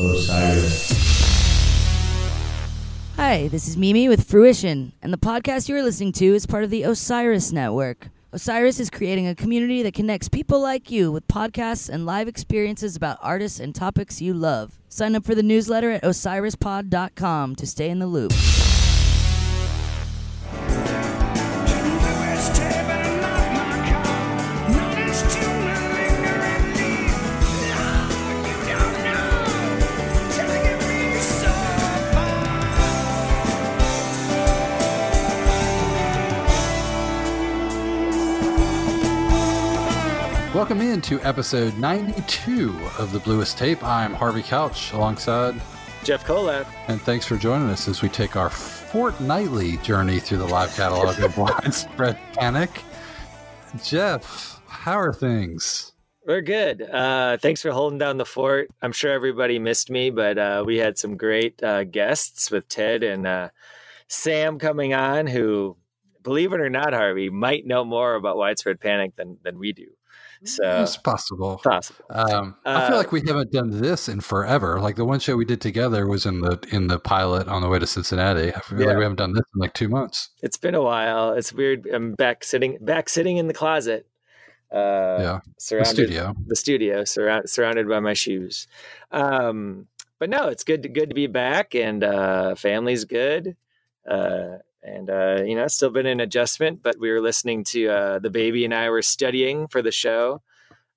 Osiris. Hi, this is Mimi with Fruition, and the podcast you are listening to is part of the Osiris Network. Osiris is creating a community that connects people like you with podcasts and live experiences about artists and topics you love. Sign up for the newsletter at osirispod.com to stay in the loop. Welcome in to episode 92 of The Bluest Tape. I'm Harvey Couch alongside Jeff Kolak. And thanks for joining us as we take our fortnightly journey through the live catalog of Widespread Panic. Jeff, how are things? We're good. Uh, thanks for holding down the fort. I'm sure everybody missed me, but uh, we had some great uh, guests with Ted and uh, Sam coming on, who, believe it or not, Harvey, might know more about widespread panic than, than we do. So it's possible. Possible. Um, I feel uh, like we haven't done this in forever. Like the one show we did together was in the in the pilot on the way to Cincinnati. I feel yeah. like we haven't done this in like two months. It's been a while. It's weird. I'm back sitting back sitting in the closet. Uh, yeah, surrounded the studio. The studio surround, surrounded by my shoes. Um, but no, it's good to good to be back, and uh, family's good. Uh, and uh, you know, still been an adjustment. But we were listening to uh, the baby and I were studying for the show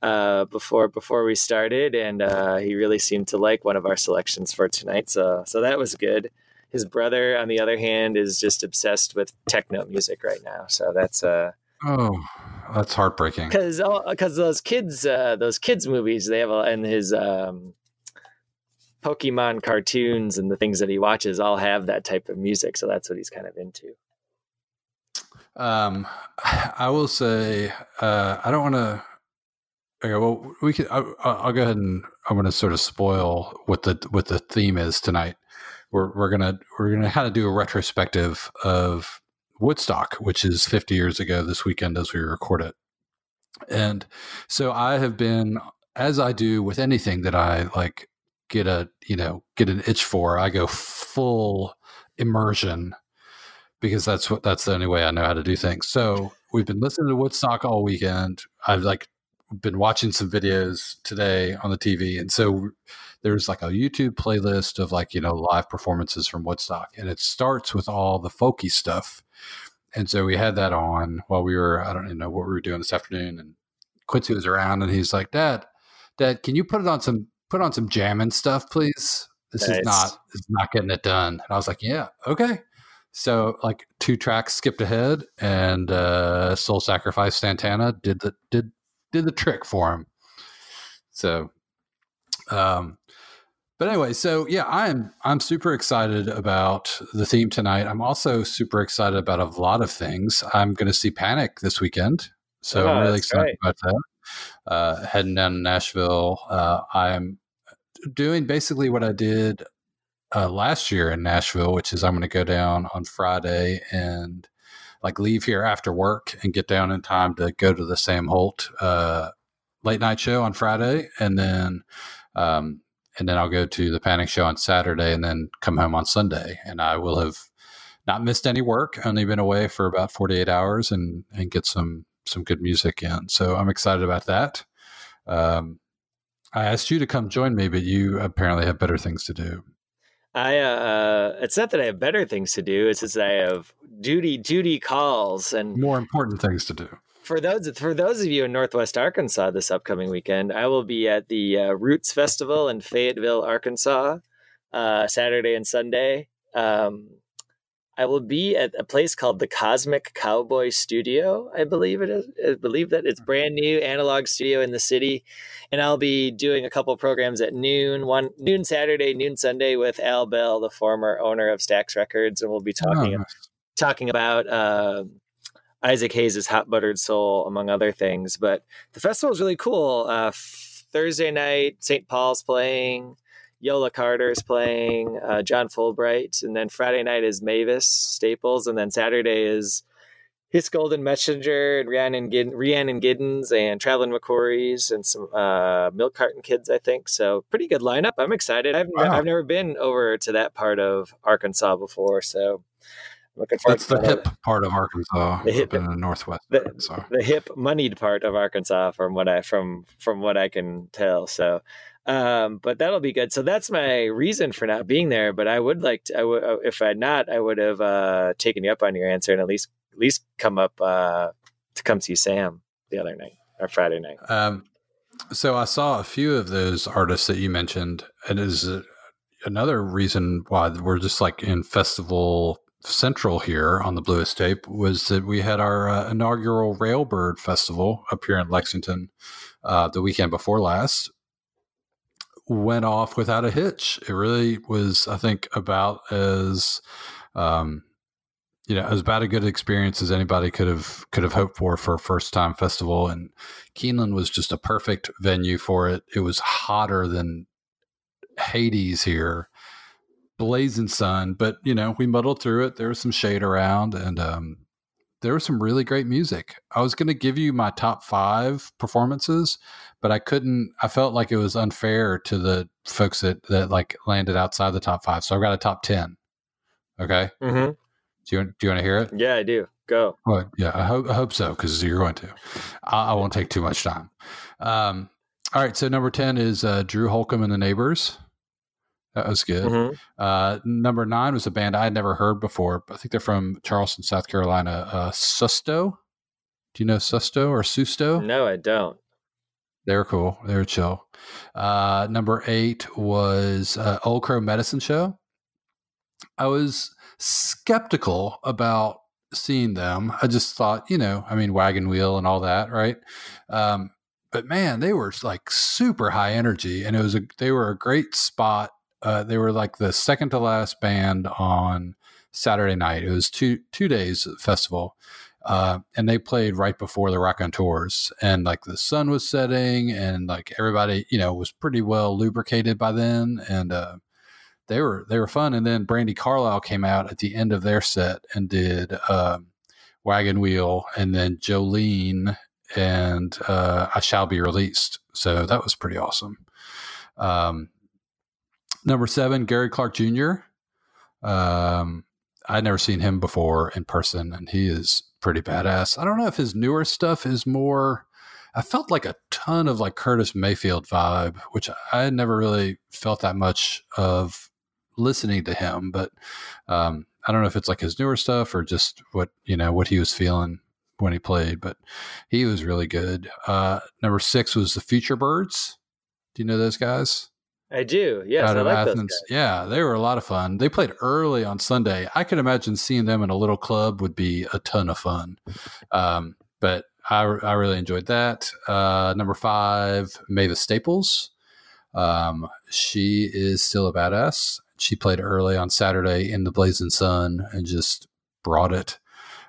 uh, before before we started, and uh, he really seemed to like one of our selections for tonight. So so that was good. His brother, on the other hand, is just obsessed with techno music right now. So that's uh oh, that's heartbreaking. Because because those kids uh, those kids movies they have a, and his um, Pokemon cartoons and the things that he watches all have that type of music. So that's what he's kind of into. Um, I will say, uh, I don't want to. Okay, well, we can. I, will go ahead and I'm going to sort of spoil what the what the theme is tonight. We're we're gonna we're gonna kind of do a retrospective of Woodstock, which is 50 years ago this weekend as we record it. And so I have been, as I do with anything that I like get a you know get an itch for i go full immersion because that's what that's the only way i know how to do things. So we've been listening to woodstock all weekend. I've like been watching some videos today on the tv and so there's like a youtube playlist of like you know live performances from woodstock and it starts with all the folky stuff. And so we had that on while we were i don't even know what we were doing this afternoon and quincy was around and he's like dad dad can you put it on some put on some jamming stuff, please. This nice. is not is not getting it done. And I was like, yeah, okay. So like two tracks skipped ahead, and uh, Soul Sacrifice Santana did the did did the trick for him. So, um, but anyway, so yeah, I'm I'm super excited about the theme tonight. I'm also super excited about a lot of things. I'm going to see Panic this weekend, so oh, I'm really excited great. about that. Uh, heading down to Nashville, uh, I'm doing basically what I did uh, last year in Nashville, which is I'm going to go down on Friday and like leave here after work and get down in time to go to the Sam Holt uh, late night show on Friday, and then um, and then I'll go to the Panic show on Saturday, and then come home on Sunday, and I will have not missed any work. Only been away for about 48 hours, and and get some some good music in. So I'm excited about that. Um, I asked you to come join me, but you apparently have better things to do. I uh it's not that I have better things to do, it's just that I have duty duty calls and more important things to do. For those for those of you in Northwest Arkansas this upcoming weekend, I will be at the uh, Roots Festival in Fayetteville, Arkansas, uh, Saturday and Sunday. Um, I will be at a place called the Cosmic Cowboy Studio. I believe it is. I believe that it's brand new analog studio in the city, and I'll be doing a couple programs at noon, one noon Saturday, noon Sunday with Al Bell, the former owner of Stax Records, and we'll be talking oh. talking about uh, Isaac Hayes' Hot Buttered Soul, among other things. But the festival is really cool. Uh, Thursday night, St. Paul's playing. Yola Carter is playing, uh, John Fullbright, and then Friday night is Mavis Staples, and then Saturday is His Golden Messenger and Rhiannon, Gid- Rhiannon Giddens and Traveling McCourys and some uh, Milk Carton Kids, I think. So pretty good lineup. I'm excited. I've, Wow. I've never been over to that part of Arkansas before, so looking forward to that. That's the that. hip part of Arkansas, The hip- in the northwest the- Arkansas. the hip moneyed part of Arkansas from what I from from what I can tell. So um but that'll be good. So that's my reason for not being there, but I would like to I would uh, if I'd not I would have uh taken you up on your answer and at least at least come up uh to come see Sam the other night or Friday night. Um, so I saw a few of those artists that you mentioned, and it is another reason why we're just like in festival central here on the Bluest Tape was that we had our uh, inaugural Railbird Festival up here in Lexington uh, the weekend before last. Went off without a hitch. It really was, I think, about as um, you know, as about a good experience as anybody could have could have hoped for for a first time festival. And Keeneland was just a perfect venue for it. It was hotter than Hades here, blazing sun, but you know we muddled through it. There was some shade around, and um, there was some really great music. I was going to give you my top five performances, but I couldn't. I felt like it was unfair to the folks that that like landed outside the top five, so I've got a top ten. Okay, Mm-hmm. do you do you want to hear it? Yeah, I do. Go. Well, yeah, I hope I hope so because you're going to. I, I won't take too much time. Um, all right, so number ten is uh, Drew Holcomb and the Neighbors. That was good. Mhm. Uh, number nine was a band I had never heard before. I think they're from Charleston, South Carolina. Uh, Susto. Do you know Susto or Susto? No, I don't. They were cool. They were chill. Uh, number eight was uh, Old Crow Medicine Show. I was skeptical about seeing them. I just thought, you know, I mean, wagon wheel and all that, right? Um, but man, they were like super high energy, and it was a they were a great spot. Uh, they were like the second to last band on Saturday night. It was two two days festival, uh, and they played right before the Rock and like the sun was setting, and like everybody, you know, was pretty well lubricated by then, and uh, they were they were fun. And then Brandi Carlile came out at the end of their set and did um, Wagon Wheel, and then Jolene and uh, I Shall Be Released. So that was pretty awesome. Um, number seven, Gary Clark Jr. Um, I'd never seen him before in person, and he is pretty badass. I don't know if his newer stuff is more. I felt like a ton of like Curtis Mayfield vibe, which I had never really felt that much of listening to him. But um, I don't know if it's like his newer stuff or just what you know what he was feeling when he played. But he was really good. Uh, number six was the Futurebirds. Do you know those guys? I do. Yes, out I of like Athens. Yeah, they were a lot of fun. They played early on Sunday. I could imagine seeing them in a little club would be a ton of fun. Um, but I, I really enjoyed that. Uh, number five, Mavis Staples. Um, she is still a badass. She played early on Saturday in the blazing sun and just brought it.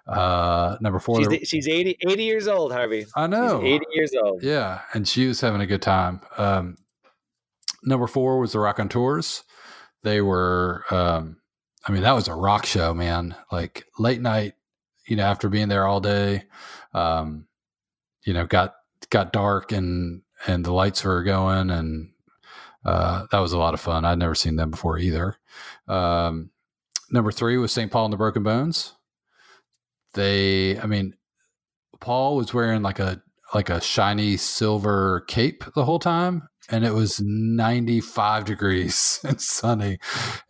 Uh, number four, She's, she's 80, 80 years old, Harvey. I know. She's 80 years old. Yeah, and she was having a good time. Um, number four was the Raconteurs. They were, um, I mean, that was a rock show, man. Like late night, you know, after being there all day, um, you know, got got dark and and the lights were going, and uh, that was a lot of fun. I'd never seen them before either. Um, number three was St. Paul and the Broken Bones. They, I mean, Paul was wearing like a like a shiny silver cape the whole time and it was 95 degrees and sunny.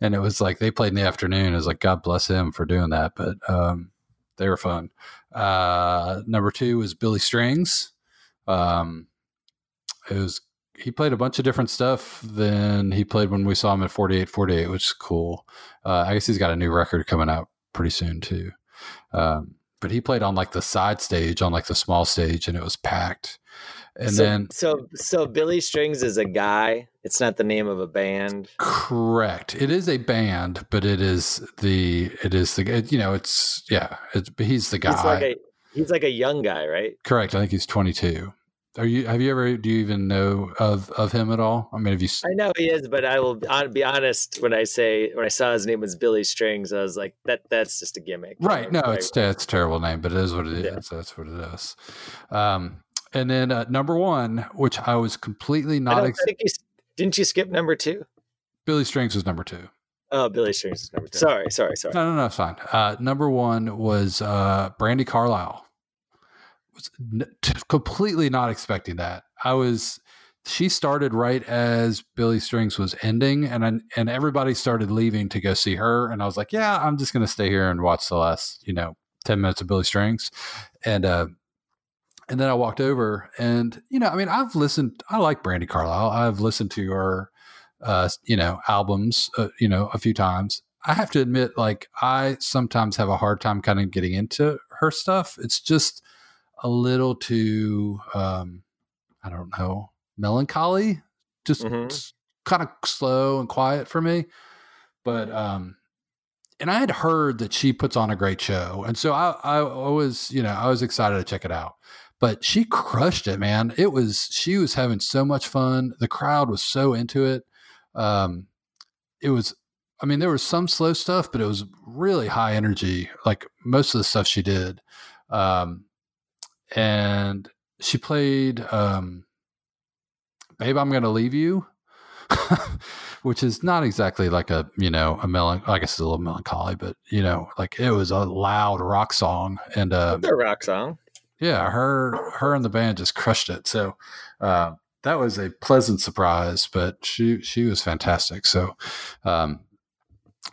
And it was like they played in the afternoon. It was like god bless him for doing that but um they were fun. Uh number two was billy strings. Um it was he played a bunch of different stuff than he played when we saw him at 48 48 which is cool. Uh i guess he's got a new record coming out pretty soon too. Um but he played on like the side stage on like the small stage and it was packed and so, then so so Billy Strings is a guy. It's not the name of a band. correct it is a band but it is the it is the it, you know it's yeah it's he's the guy He's like a he's like a young guy, right? correct i think he's 22 are you? Have you ever? Do you even know of of him at all? I mean, have you? I know he is, but I will be honest. When I say when I saw his name was Billy Strings, I was like, that that's just a gimmick. Right? No, it's it's a terrible name, but it is what it is. Yeah. That's what it is. Um, and then uh, number one, which I was completely not. Ex- you, didn't you skip number two? Billy Strings was number two. Oh, Billy Strings is number two. Sorry, sorry, sorry. No, no, no, it's fine. Uh, number one was uh, Brandi Carlile. Was n- t- completely not expecting that. I was. She started right as Billy Strings was ending, and I, and everybody started leaving to go see her, and I was like, yeah, I'm just going to stay here and watch the last, you know, ten minutes of Billy Strings, and uh, and then I walked over, and you know, I mean, I've listened. I like Brandi Carlile. I've listened to her uh, you know, albums, uh, you know, a few times. I have to admit, like, I sometimes have a hard time kind of getting into her stuff. It's just a little too, um, I don't know, melancholy, just mm-hmm. kind of slow and quiet for me. But, um, and I had heard that she puts on a great show. And so I, I was, you know, I was excited to check it out but she crushed it, man. It was, she was having so much fun. The crowd was so into it um, it was I mean, there was some slow stuff, but it was really high energy, like most of the stuff she did. Um, and she played um, Babe, I'm Gonna Leave You, which is not exactly like a, you know, a melon, I guess it's a little melancholy, but, you know, like it was a loud rock song. And, uh, the rock song. Yeah. Her, her and the band just crushed it. So, uh, that was a pleasant surprise, but she she was fantastic. So um,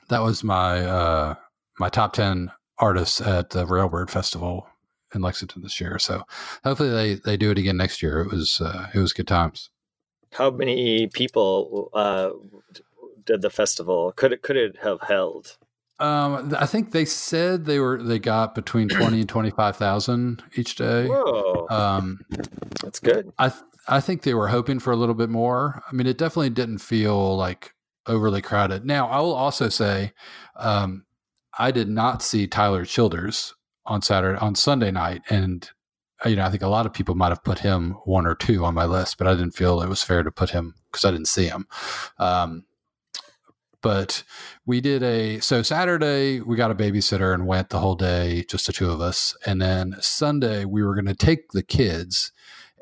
that was my uh, my top ten artists at the Railbird Festival in Lexington this year. So hopefully they they do it again next year. It was uh, it was good times. How many people uh, did the festival? Could it could it have held? Um, I think they said they were they got between twenty and twenty five thousand each day. Whoa, um, that's good. I I think they were hoping for a little bit more. I mean, it definitely didn't feel like overly crowded. Now, I will also say, um, I did not see Tyler Childers on Saturday on Sunday night, and uh, you know, I think a lot of people might have put him one or two on my list, but I didn't feel it was fair to put him because I didn't see him. Um, but we did a so Saturday we got a babysitter and went the whole day, just the two of us, and then Sunday we were going to take the kids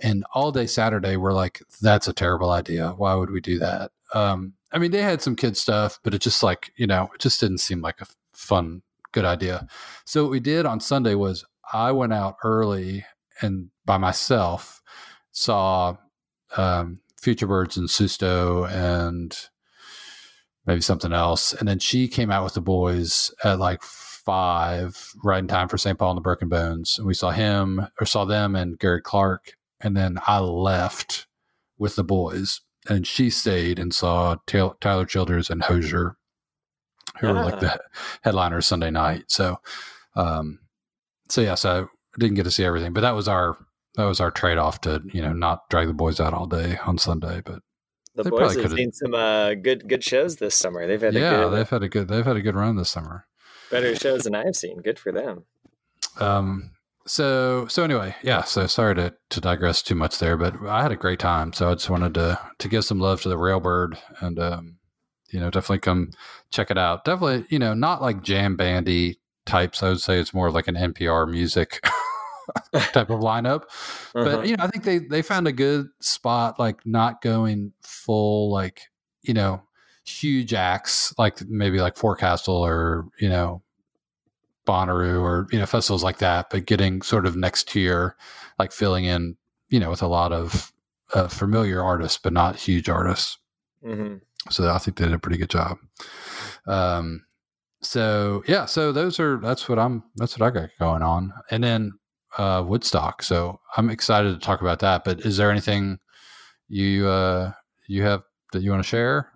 and all day Saturday, we're like, that's a terrible idea. Why would we do that? Um, I mean, they had some kid stuff, but it just like, you know, it just didn't seem like a fun, good idea. So what we did on Sunday was I went out early and by myself saw um, Futurebirds and Susto and maybe something else. And then she came out with the boys at like five, right in time for St. Paul and the Broken Bones. And we saw him or saw them and Gary Clark and then I left with the boys, and she stayed and saw Tyler Childers and Hozier, who were like the headliners Sunday night. So, um, so yeah, so I didn't get to see everything, but that was our that was our trade off to you know not drag the boys out all day on Sunday, but. The boys have seen some uh, good good shows this summer. They've had yeah, good, they've had a good they've had a good run this summer. Better shows than I've seen. Good for them. Um, so so anyway, yeah. So sorry to to digress too much there, but I had a great time. So I just wanted to to give some love to the Railbird, and um, you know, definitely come check it out. Definitely, you know, not like jam bandy types. I would say it's more like an NPR music type of lineup. Uh-huh. But you know, I think they they found a good spot, like not going full like you know huge acts like maybe like Forecastle or you know Bonnaroo or you know festivals like that, but getting sort of next tier, like filling in, you know, with a lot of uh, familiar artists, but not huge artists. Mm-hmm. So I think they did a pretty good job. Um, so yeah, so those are that's what I'm that's what I got going on, and then uh, Woodstock. So I'm excited to talk about that. But is there anything you uh, you have that you want to share?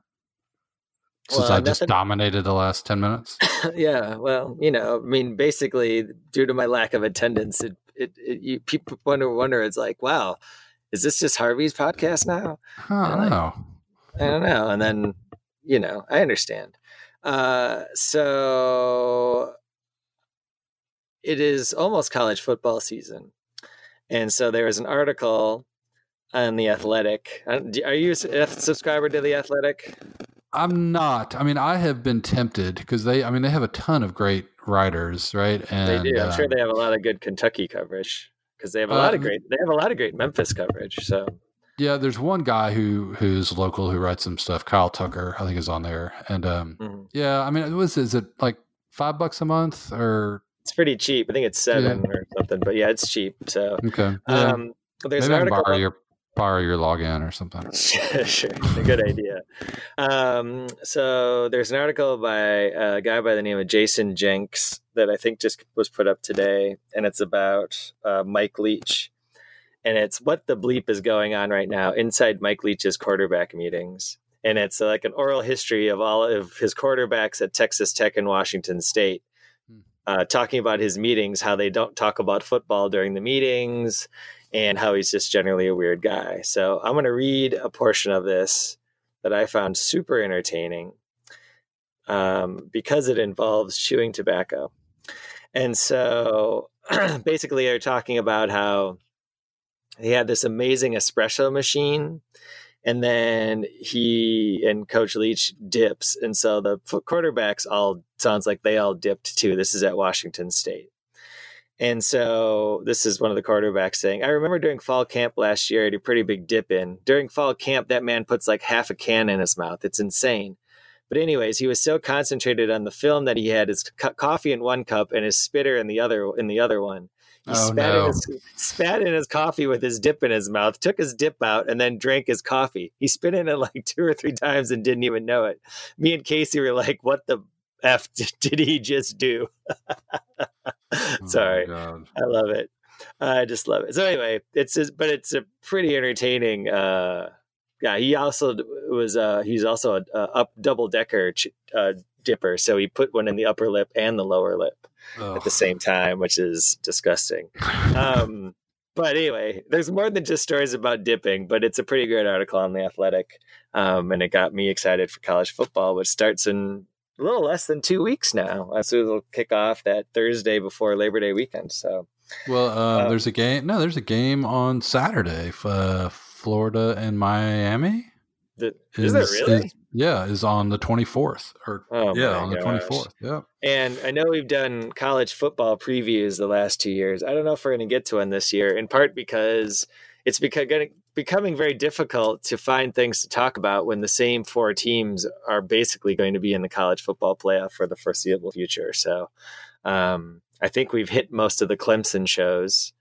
since well, I just dominated the last 10 minutes? yeah. Well, you know, I mean, basically, due to my lack of attendance, it, it, it you, people wonder, wonder, it's like, wow, is this just Harvey's podcast now? I don't know. I don't know. And then, you know, I understand. Uh, so it is almost college football season. And so there was an article on the Athletic. Uh, are you a subscriber to the Athletic? I'm not. I mean, I have been tempted because they. I mean, they have a ton of great writers, right? And, they do. I'm uh, sure they have a lot of good Kentucky coverage because they have a uh, lot of great. They have a lot of great Memphis coverage. So yeah, there's one guy who who's local who writes some stuff. Kyle Tucker, I think, is on there, and um, mm-hmm. yeah, I mean, it was is it like five bucks a month or? It's pretty cheap. I think it's seven yeah. or something, but yeah, it's cheap. So okay, yeah. um, there's Maybe an article. Borrow your borrow your login or something. sure, a good idea. Um, so there's an article by a guy by the name of Jayson Jenks that I think just was put up today, and it's about uh, Mike Leach, and it's what the bleep is going on right now inside Mike Leach's quarterback meetings. And it's like an oral history of all of his quarterbacks at Texas Tech and Washington State. Uh, talking about his meetings, how they don't talk about football during the meetings, and how he's just generally a weird guy. So I'm going to read a portion of this that I found super entertaining um, because it involves chewing tobacco. And so basically, they're talking about how he had this amazing espresso machine. And then he and Coach Leach dips. And so the quarterbacks all sounds like they all dipped too. This is at Washington State. And so this is one of the quarterbacks saying, I remember during fall camp last year, I had a pretty big dip in. During fall camp, that man puts like half a can in his mouth. It's insane. But anyways, he was so concentrated on the film that he had his coffee in one cup and his spitter in the other in the other one. He oh, spat, no. in his, spat in his coffee with his dip in his mouth, took his dip out, and then drank his coffee. He spit in it like two or three times and didn't even know it. Me and Casey were like, "What the f did he just do?" Oh Sorry, oh I love it. I just love it. So anyway, it's but it's a pretty entertaining. Uh, yeah, he also was. Uh, he's also a, a up double decker ch- uh, dipper, so he put one in the upper lip and the lower lip oh. at the same time, which is disgusting. Um, but anyway, there's more than just stories about dipping, but it's a pretty great article on the Athletic, um, and it got me excited for college football, which starts in a little less than two weeks now. So it'll kick off that Thursday before Labor Day weekend. So, well, uh, um, there's a game. No, there's a game on Saturday. Uh, Florida and Miami. The, is, is there really? Is, yeah, is on the 24th or oh yeah, on the 24th. Yeah. And I know we've done college football previews the last 2 years. I don't know if we're going to get to one this year in part because it's becoming becoming very difficult to find things to talk about when the same four teams are basically going to be in the college football playoff for the foreseeable future. So, um, I think we've hit most of the Clemson shows.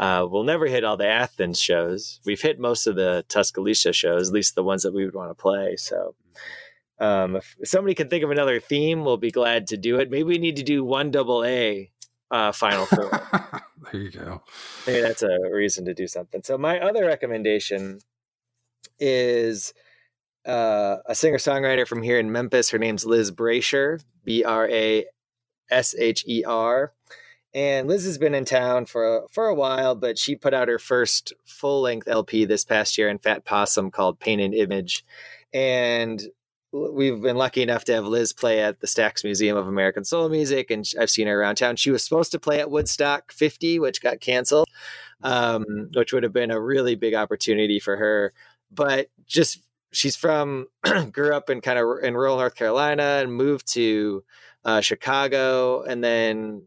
Uh, we'll never hit all the Athens shows. We've hit most of the Tuscaloosa shows, at least the ones that we would want to play. So, um, if somebody can think of another theme, we'll be glad to do it. Maybe we need to do one double A uh, Final Four. there you go. Maybe that's a reason to do something. So, my other recommendation is uh, a singer songwriter from here in Memphis. Her name's Liz Brasher, B R A S H E R. And Liz has been in town for a, for a while, but she put out her first full length LP this past year in Fat Possum called Painted Image. And we've been lucky enough to have Liz play at the Stax Museum of American Soul Music, and I've seen her around town. She was supposed to play at Woodstock 50, which got canceled, um, which would have been a really big opportunity for her. But just she's from, grew up in kind of in rural North Carolina and moved to uh, Chicago, and then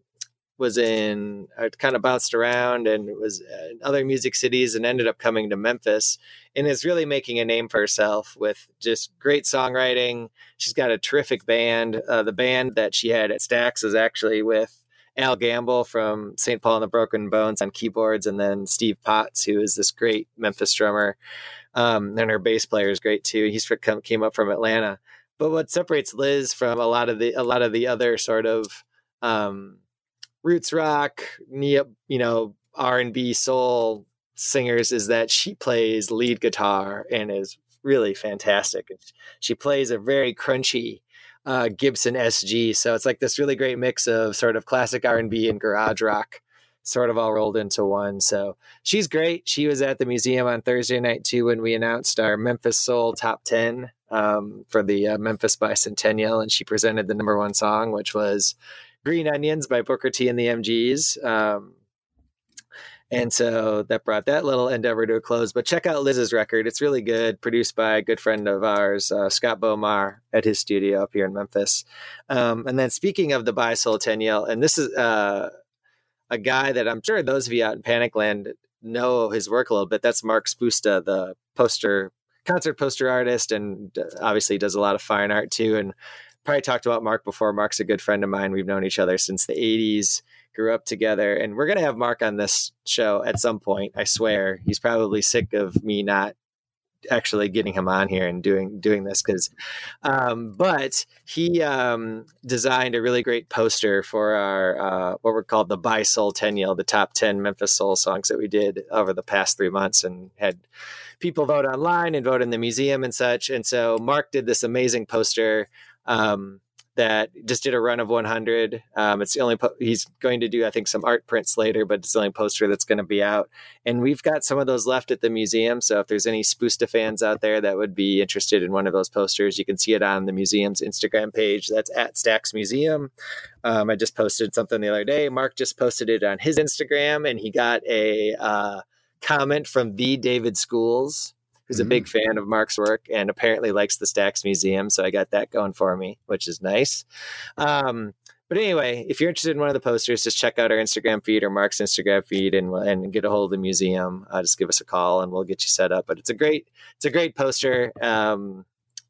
was in I kind of bounced around and was in other music cities and ended up coming to Memphis and is really making a name for herself with just great songwriting. She's got a terrific band. Uh, the band that she had at Stax is actually with Al Gamble from St. Paul and the Broken Bones on keyboards, and then Steve Potts, who is this great Memphis drummer. Um, and her bass player is great too. He's from came up from Atlanta. But what separates Liz from a lot of the a lot of the other sort of um, roots rock, neo, you know, R and B soul singers is that she plays lead guitar and is really fantastic. She plays a very crunchy uh, Gibson SG, so it's like this really great mix of sort of classic R and B and garage rock, sort of all rolled into one. So she's great. She was at the museum on Thursday night too when we announced our Memphis Soul Top Ten um, for the uh, Memphis Bicentennial, and she presented the number one song, which was Green Onions by Booker T and the MGs. Um, And so that brought that little endeavor to a close. But check out Liz's record. It's really good, produced by a good friend of ours, uh, Scott Bomar, at his studio up here in Memphis. Um, and then speaking of the bicentennial, and this is uh, a guy that I'm sure those of you out in Panicland know his work a little bit. That's Marq Spusta, the poster concert poster artist, and uh, obviously does a lot of fine art too. And probably talked about Mark before. Mark's a good friend of mine. We've known each other since the 80s, grew up together, and we're going to have Mark on this show at some point. I swear. He's probably sick of me not actually getting him on here and doing doing this because um, but he um, designed a really great poster for our uh, what we're called the by Tennial, the top 10 memphis soul songs that we did over the past three months and had people vote online and vote in the museum and such and so mark did this amazing poster um, that just did a run of 100. Um, it's the only po- he's going to do, I think, some art prints later, but it's the only poster that's going to be out. And we've got some of those left at the museum. So if there's any Spusta fans out there that would be interested in one of those posters, you can see it on the museum's Instagram page. That's at Stax Museum. Um, I just posted something the other day. Mark just posted it on his Instagram, and he got a uh, comment from the David Schools who's mm-hmm. a big fan of Mark's work and apparently likes the Stax Museum. So I got that going for me, which is nice. Um, but anyway, if you're interested in one of the posters, just check out our Instagram feed or Mark's Instagram feed and and get a hold of the museum. Uh, just give us a call and we'll get you set up. But it's a great it's a great poster. Um,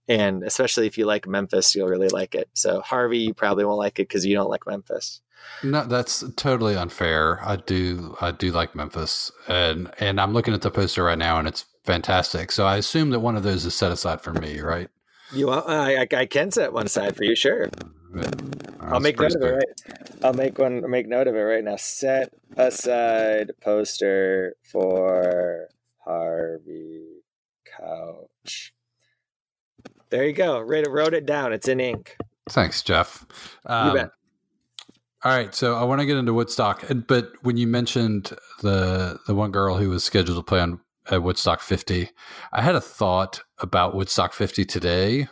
and especially if you like Memphis, you'll really like it. So Harvey, you probably won't like it because you don't like Memphis. No, that's totally unfair. I do, I do like Memphis, and and I'm looking at the poster right now, and it's fantastic. So I assume that one of those is set aside for me, right? You want? I, I can set one aside for you, sure. I'll make note of it. Right. I'll make one. Make note of it right now. Set aside poster for Harvey Couch. There you go. Right, wrote it down. It's in ink. Thanks, Jeff. Um, you bet. All right, so I want to get into Woodstock, but when you mentioned the the one girl who was scheduled to play on at Woodstock 50, I had a thought about Woodstock 50 today,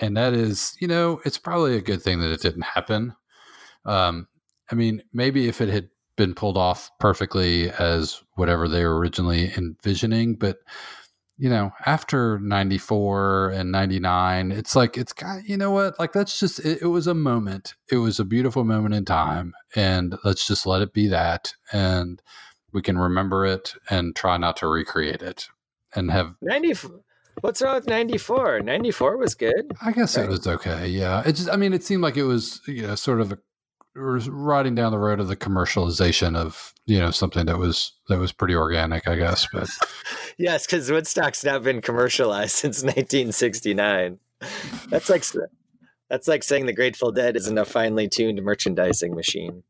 and that is, you know, it's probably a good thing that it didn't happen. Um, I mean, maybe if it had been pulled off perfectly as whatever they were originally envisioning, but you know, after 94 and 99, it's like, it's got, you know what? Like, that's just, it, it, was a moment. It was a beautiful moment in time. And let's just let it be that. And we can remember it and try not to recreate it and have 94. What's wrong with 94? 94 was good. I guess right. it was okay. Yeah. It just, I mean, it seemed like it was, you know, sort of a riding down the road of the commercialization of you know something that was that was pretty organic i guess but yes because woodstock's not been commercialized since 1969 that's like that's like saying the grateful dead isn't a finely tuned merchandising machine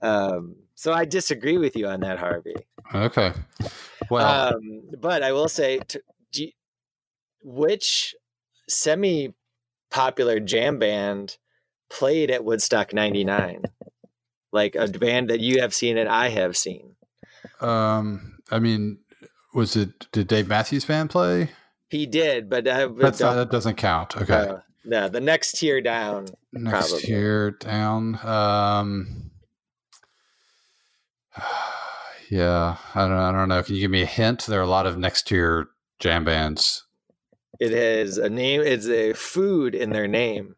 um, so i disagree with you on that harvey okay well um, but i will say you, which semi popular jam band played at Woodstock 99? Like a band that you have seen and I have seen. Um, I mean, was it, did Dave Matthews Band play? He did, but uh, not, that doesn't count. Okay. Uh, no, the next tier down. Next probably. tier down. Um, yeah, I don't, I don't know. Can you give me a hint? There are a lot of next tier jam bands. It has a name. It's a food in their name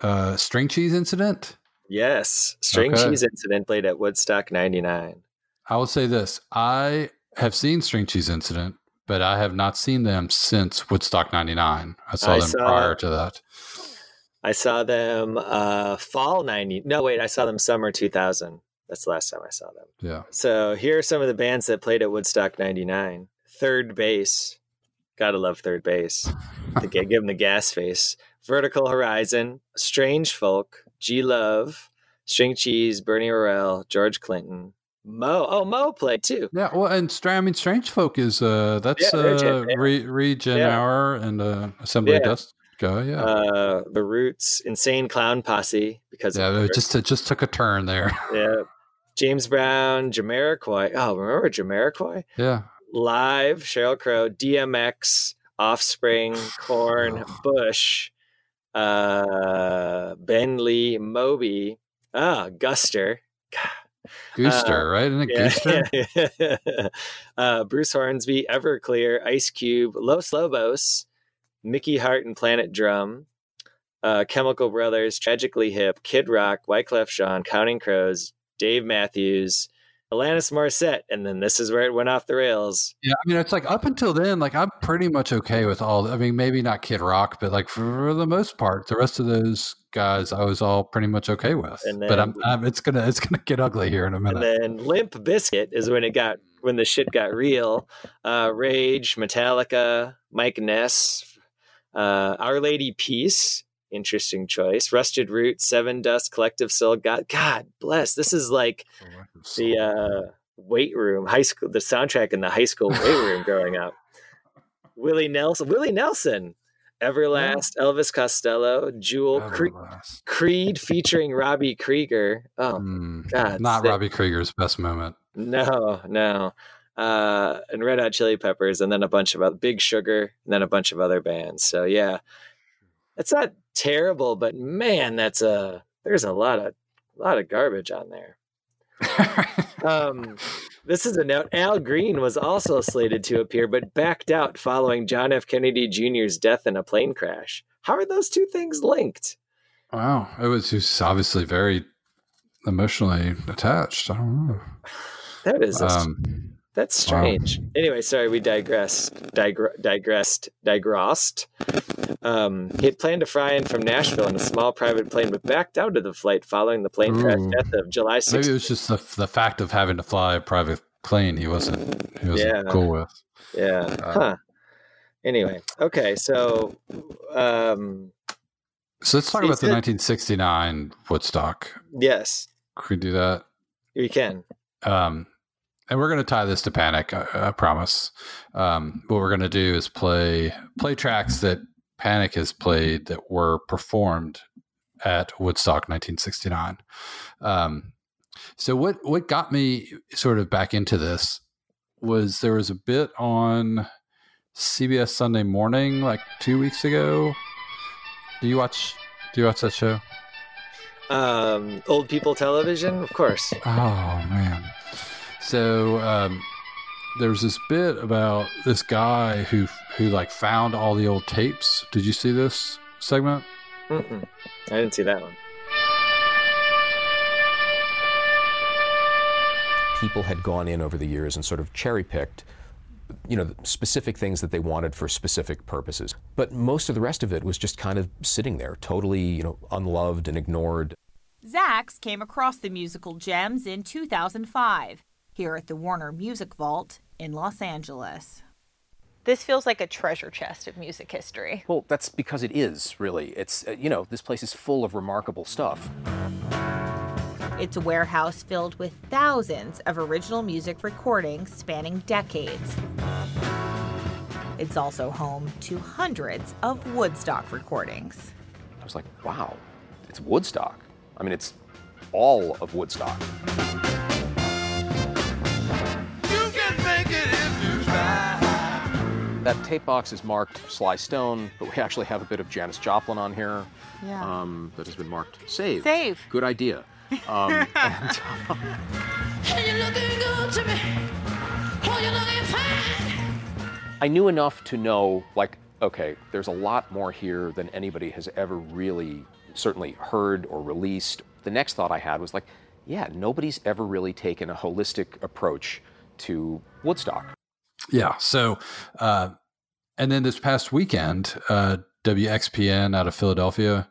uh, string cheese incident? Yes, string okay. cheese incident played at Woodstock '99. I will say this: I have seen string cheese incident, but I have not seen them since Woodstock '99. I saw I them saw, prior to that. I saw them uh, fall '90. No, wait, I saw them summer 2000. That's the last time I saw them. Yeah. So here are some of the bands that played at Woodstock '99. Third Bass, gotta love Third Bass. give them the gas face. Vertical Horizon, Strangefolk, G Love, String Cheese, Bernie Worrell, George Clinton, Mo. Oh, Mo played too. Yeah, well, and I mean, Strangefolk is uh that's yeah, uh Regen yeah. Hour and uh Assembly yeah. Dust guy. Yeah, uh, the Roots, Insane Clown Posse because yeah, it just it just took a turn there. yeah, James Brown, Jamiroquai. Oh, remember Jamiroquai? Yeah, live Sheryl Crow, DMX, Offspring, Korn, Bush uh, Ben Lee, Moby, ah, Guster. Gooster, uh, right? Isn't it yeah, Gooster? uh, Bruce Hornsby, Everclear, Ice Cube, Los Lobos, Mickey Hart and Planet Drum, uh, Chemical Brothers, Tragically Hip, Kid Rock, Wyclef Jean, Counting Crows, Dave Matthews, Alanis Morissette, and then this is where it went off the rails. Yeah, I mean, it's like up until then, like I'm pretty much okay with all. I mean, maybe not Kid Rock, but like for the most part, the rest of those guys, I was all pretty much okay with. Then, but I'm, I'm, it's gonna it's gonna get ugly here in a minute. And then Limp Bizkit is when it got when the shit got real. Uh, Rage, Metallica, Mike Ness, uh, Our Lady Peace, interesting choice. Rusted Root, Sevendust, Collective Soul. God, God bless. This is like the uh, weight room, high school, the soundtrack in the high school weight room growing up. Willie Nelson, Willie Nelson, Everlast, yeah. Elvis Costello, Jewel, Cre- Creed featuring Robbie Krieger. Oh mm, God, not sick. Robbie Krieger's best moment. No, no. Uh, and Red Hot Chili Peppers, and then a bunch of other Big Sugar, and then a bunch of other bands. So yeah, it's not terrible, but man, that's a there's a lot of a lot of garbage on there. um, this is a note. Al Green was also slated to appear, but backed out following John F. Kennedy Jr.'s death in a plane crash. How are those two things linked? Wow, it was just obviously very emotionally attached. I don't know. That is um, that's strange. Wow. Anyway, sorry, we digressed. Digre- digressed. Digressed. Um, he had planned to fly in from Nashville in a small private plane, but backed out of the flight following the plane Ooh. crash death of July 6th. Maybe it was just the, the fact of having to fly a private plane he wasn't he wasn't yeah. cool with. Yeah. Uh, huh. Anyway, okay, so um, so let's talk about the 1969 Woodstock. Yes. Can we do that? We can. Um, and we're going to tie this to Panic. I, I promise. Um, what we're going to do is play play tracks that Panic has played that were performed at Woodstock 1969. Um, so what what got me sort of back into this was there was a bit on CBS Sunday Morning like two weeks ago. Do you watch? Do you watch that show? Um, old people television, of course. Oh man. So um, there's this bit about this guy who who like found all the old tapes. Did you see this segment? Mm-mm. I didn't see that one. People had gone in over the years and sort of cherry picked you know, specific things that they wanted for specific purposes. But most of the rest of it was just kind of sitting there, totally, you know, unloved and ignored. Zax came across the musical gems in 2005 here at the Warner Music Vault in Los Angeles. This feels like a treasure chest of music history. Well, that's because it is, really. It's, uh, you know, this place is full of remarkable stuff. It's a warehouse filled with thousands of original music recordings spanning decades. It's also home to hundreds of Woodstock recordings. I was like, wow, it's Woodstock. I mean, it's all of Woodstock. That tape box is marked Sly Stone, but we actually have a bit of Janis Joplin on here. Yeah. Um, that has been marked Save. Save. Good idea. Um, and, uh, I knew enough to know, like, okay, there's a lot more here than anybody has ever really, certainly heard or released. The next thought I had was like, yeah, nobody's ever really taken a holistic approach to Woodstock. Yeah. So, uh, and then this past weekend, uh, WXPN out of Philadelphia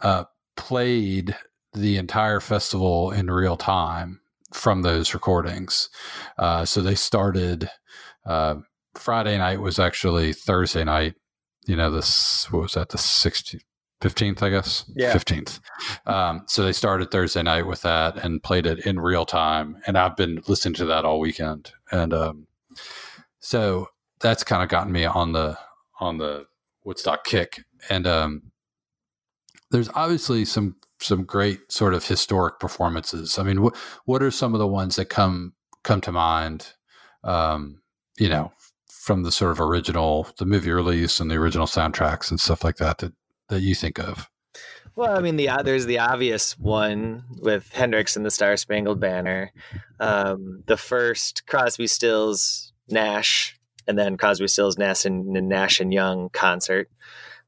uh, played the entire festival in real time from those recordings. Uh, so they started uh, Friday night was actually Thursday night. You know, this what was that the 16th, 15th, I guess? Yeah. 15th. Um, so they started Thursday night with that and played it in real time. And I've been listening to that all weekend. And um, so that's kind of gotten me on the on the Woodstock kick. And um, there's obviously some some great sort of historic performances. I mean, what what are some of the ones that come come to mind? Um, you know, from the sort of original, the movie release and the original soundtracks and stuff like that that that you think of. Well, I mean, the uh, there's the obvious one with Hendrix and the Star Spangled Banner, um, the first Crosby, Stills, Nash, and then Crosby, Stills, Nash and Nash and Young concert,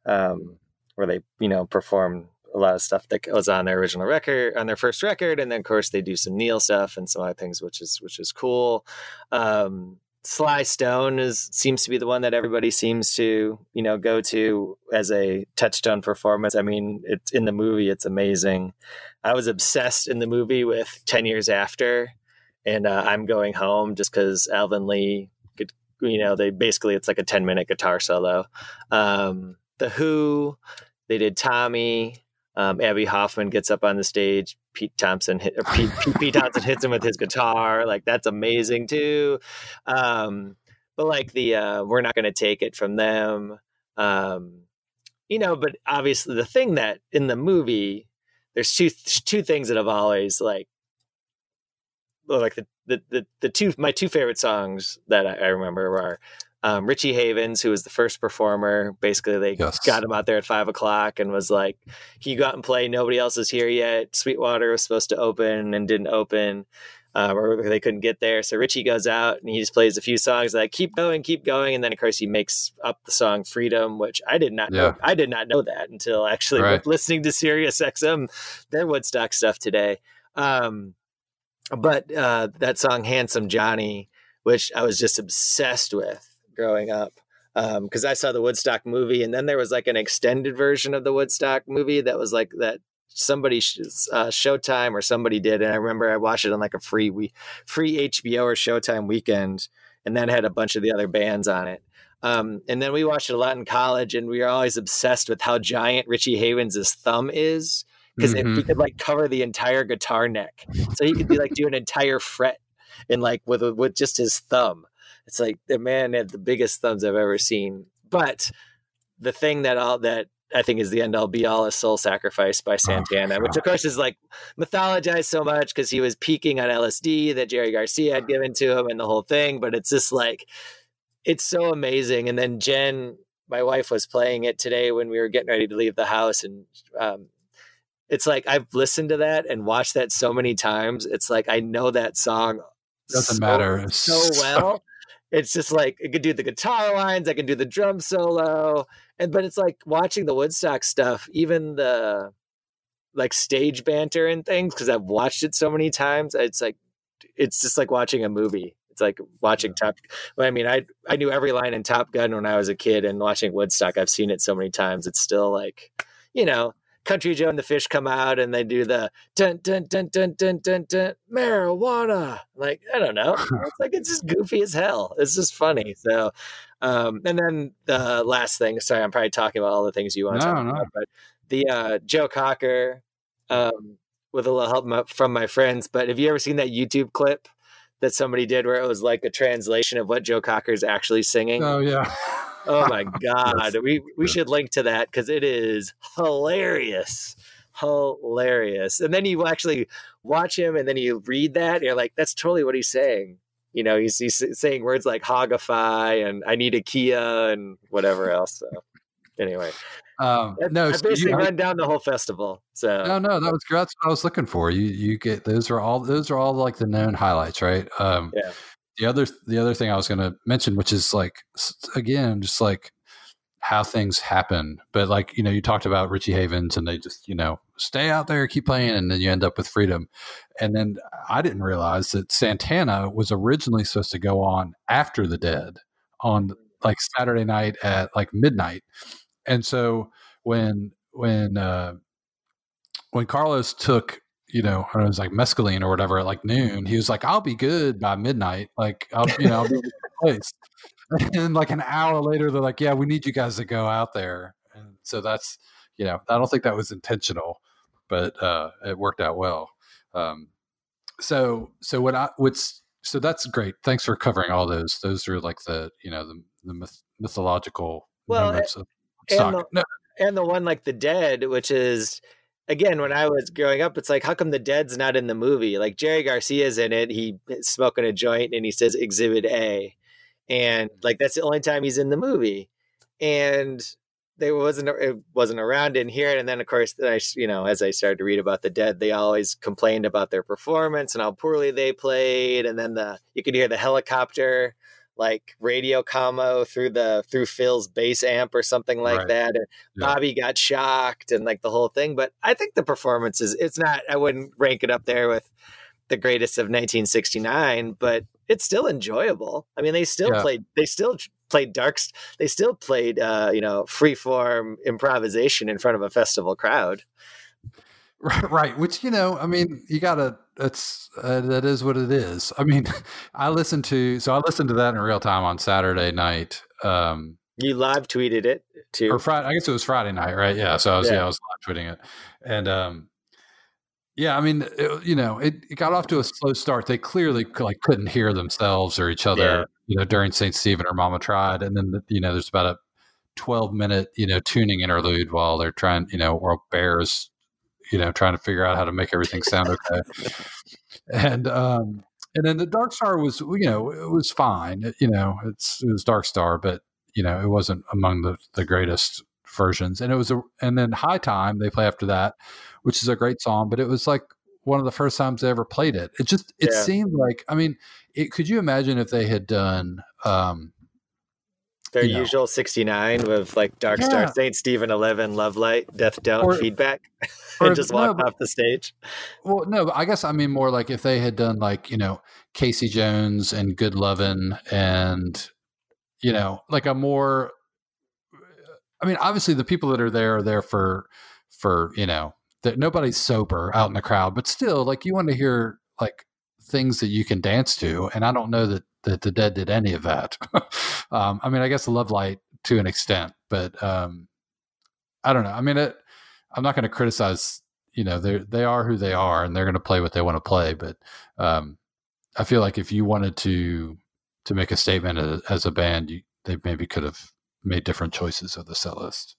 um, where they you know perform a lot of stuff that was on their original record on their first record, and then of course they do some Neil stuff and some other things, which is which is cool. Um, Sly Stone is seems to be the one that everybody seems to you know go to as a touchstone performance. I mean, it's in the movie; it's amazing. I was obsessed in the movie with Ten Years After, and uh, I'm going home just because Alvin Lee could, you know, they basically it's like a ten minute guitar solo. Um, the Who, they did Tommy. Um, Abbie Hoffman gets up on the stage. Pete Townshend hit, Pete, Pete, Pete, Townshend hits him with his guitar. Like that's amazing too. Um, but like the uh, we're not going to take it from them. Um, you know, but obviously the thing that in the movie, there's two two things that have always like, like the the the, the two my two favorite songs that I, I remember are um, Richie Havens, who was the first performer, basically they yes. got him out there at five o'clock and was like, "Can you go out and play? Nobody else is here yet." Sweetwater was supposed to open and didn't open, um, or they couldn't get there. So Richie goes out and he just plays a few songs like "Keep Going, Keep Going," and then of course he makes up the song "Freedom," which I did not yeah. know. I did not know that until actually right. listening to Sirius XM, their Woodstock stuff today. Um, but uh, that song "Handsome Johnny," which I was just obsessed with growing up because um, I saw the Woodstock movie, and then there was like an extended version of the Woodstock movie that was like that somebody uh, Showtime or somebody did, and I remember I watched it on like a free we free HBO or Showtime weekend, and then had a bunch of the other bands on it. Um, and then we watched it a lot in college, and we were always obsessed with how giant Richie Havens' thumb is because mm-hmm. he could like cover the entire guitar neck, so he could be like do an entire fret and like with with just his thumb. It's like the man had the biggest thumbs I've ever seen. But the thing that all that I think is the end all be all is Soul Sacrifice by oh, Santana, oh, which of course is like mythologized so much because he was peaking on LSD that Jerry Garcia had given to him and the whole thing. But it's just like, it's so amazing. And then Jen, my wife, was playing it today when we were getting ready to leave the house. And um, it's like, I've listened to that and watched that so many times. It's like, I know that song doesn't so, matter so well it's just like it could do the guitar lines, I can do the drum solo, and but it's like watching the Woodstock stuff, even the like stage banter and things because I've watched it so many times. It's like it's just like watching a movie. It's like watching yeah. Top. Well, I mean, I I knew every line in Top Gun when I was a kid, and watching Woodstock, I've seen it so many times. It's still like, you know, Country Joe and the Fish come out and they do the dun dun dun dun dun dun dun marijuana. Like I don't know, it's like it's just goofy as hell. It's just funny. So, um, and then the last thing. Sorry, I'm probably talking about all the things you want to no, talk no. about, but the uh, Joe Cocker um, with a little help from my friends. But have you ever seen that YouTube clip? That somebody did where it was like a translation of what Joe Cocker's actually singing. Oh yeah. Oh my god, we we should link to that because it is hilarious, hilarious. And then you actually watch him, and then you read that, and you're like, that's totally what he's saying. You know, he's he's saying words like hogify and I need a Kia and whatever else. So anyway. Um, no, I basically you, run down the whole festival. So no, no, that was that's what I was looking for. You you get those are all those are all like the known highlights, right? Um, yeah the other the other thing I was going to mention, which is like again, just like how things happen. But like you know, you talked about Richie Havens, and they just you know stay out there, keep playing, and then you end up with Freedom. And then I didn't realize that Santana was originally supposed to go on after the Dead on like Saturday night at like midnight. And so when when uh, when Carlos took you know, I was like mescaline or whatever at like noon. He was like, I'll be good by midnight. Like, I'll, you know, I'll be in place. And like an hour later, they're like, yeah, we need you guys to go out there. And so that's, you know, I don't think that was intentional, but uh, it worked out well. Um, so, so what I, what's, so that's great. Thanks for covering all those. Those are like the, you know, the, the myth, mythological well, of and the, no. and the one like the dead, which is, again, when I was growing up, it's like, how come the dead's not in the movie? Like Jerry Garcia's in it. He's eh, smoking a joint and he says Exhibit A, and like that's the only time he's in the movie. And they wasn't it wasn't around in here and then of course I you know as I started to read about the dead they always complained about their performance and how poorly they played and then the you could hear the helicopter like radio commo through the through Phil's bass amp or something like Right. that and Yeah. Bobby got shocked and like the whole thing but I think the performance is it's not I wouldn't rank it up there with the greatest of 1969 but it's still enjoyable I mean they still Yeah. played they still played darks they still played uh you know freeform improvisation in front of a festival crowd Right, right. Which you know, I mean, you gotta. That's uh, that is what it is. I mean, I listened to so I listened to that in real time on Saturday night, um, you live tweeted it too or Friday. I guess it was Friday night, right? Yeah. So I was yeah, Yeah. I was live tweeting it, and um, yeah, I mean, it, you know, it, it got off to a slow start. They clearly like couldn't hear themselves or each other, Yeah. you know, during Saint Stephen or Mama tried, and then you know, there's about a 12 minute you know tuning interlude while they're trying, you know, or bears you know, trying to figure out how to make everything sound okay. and um, and then the Dark Star was, you know, it was fine. You know, it's it was Dark Star, but you know, it wasn't among the the greatest versions. And it was a and then High Time they play after that, which is a great song, but it was like one of the first times they ever played it. It just it Yeah. seemed like I mean, it, could you imagine if they had done um, their you know. usual 69 with like dark star saint stephen 11 love light death don't Or- feedback or- and just no, walked but- off the stage Well, no, I guess I mean more like if they had done like you know Casey Jones and Good Lovin' and you know like a more. I mean, obviously the people that are there are there for for you know that nobody's sober out in the crowd, but still like you want to hear like things that you can dance to, and I don't know that that the Dead did any of that. um, I mean, I guess the Love Light to an extent, but um, I don't know. I mean, it, I'm not going to criticize you know they they are who they are and they're going to play what they want to play but um i feel like if you wanted to to make a statement as, as a band you, they maybe could have made different choices of the set list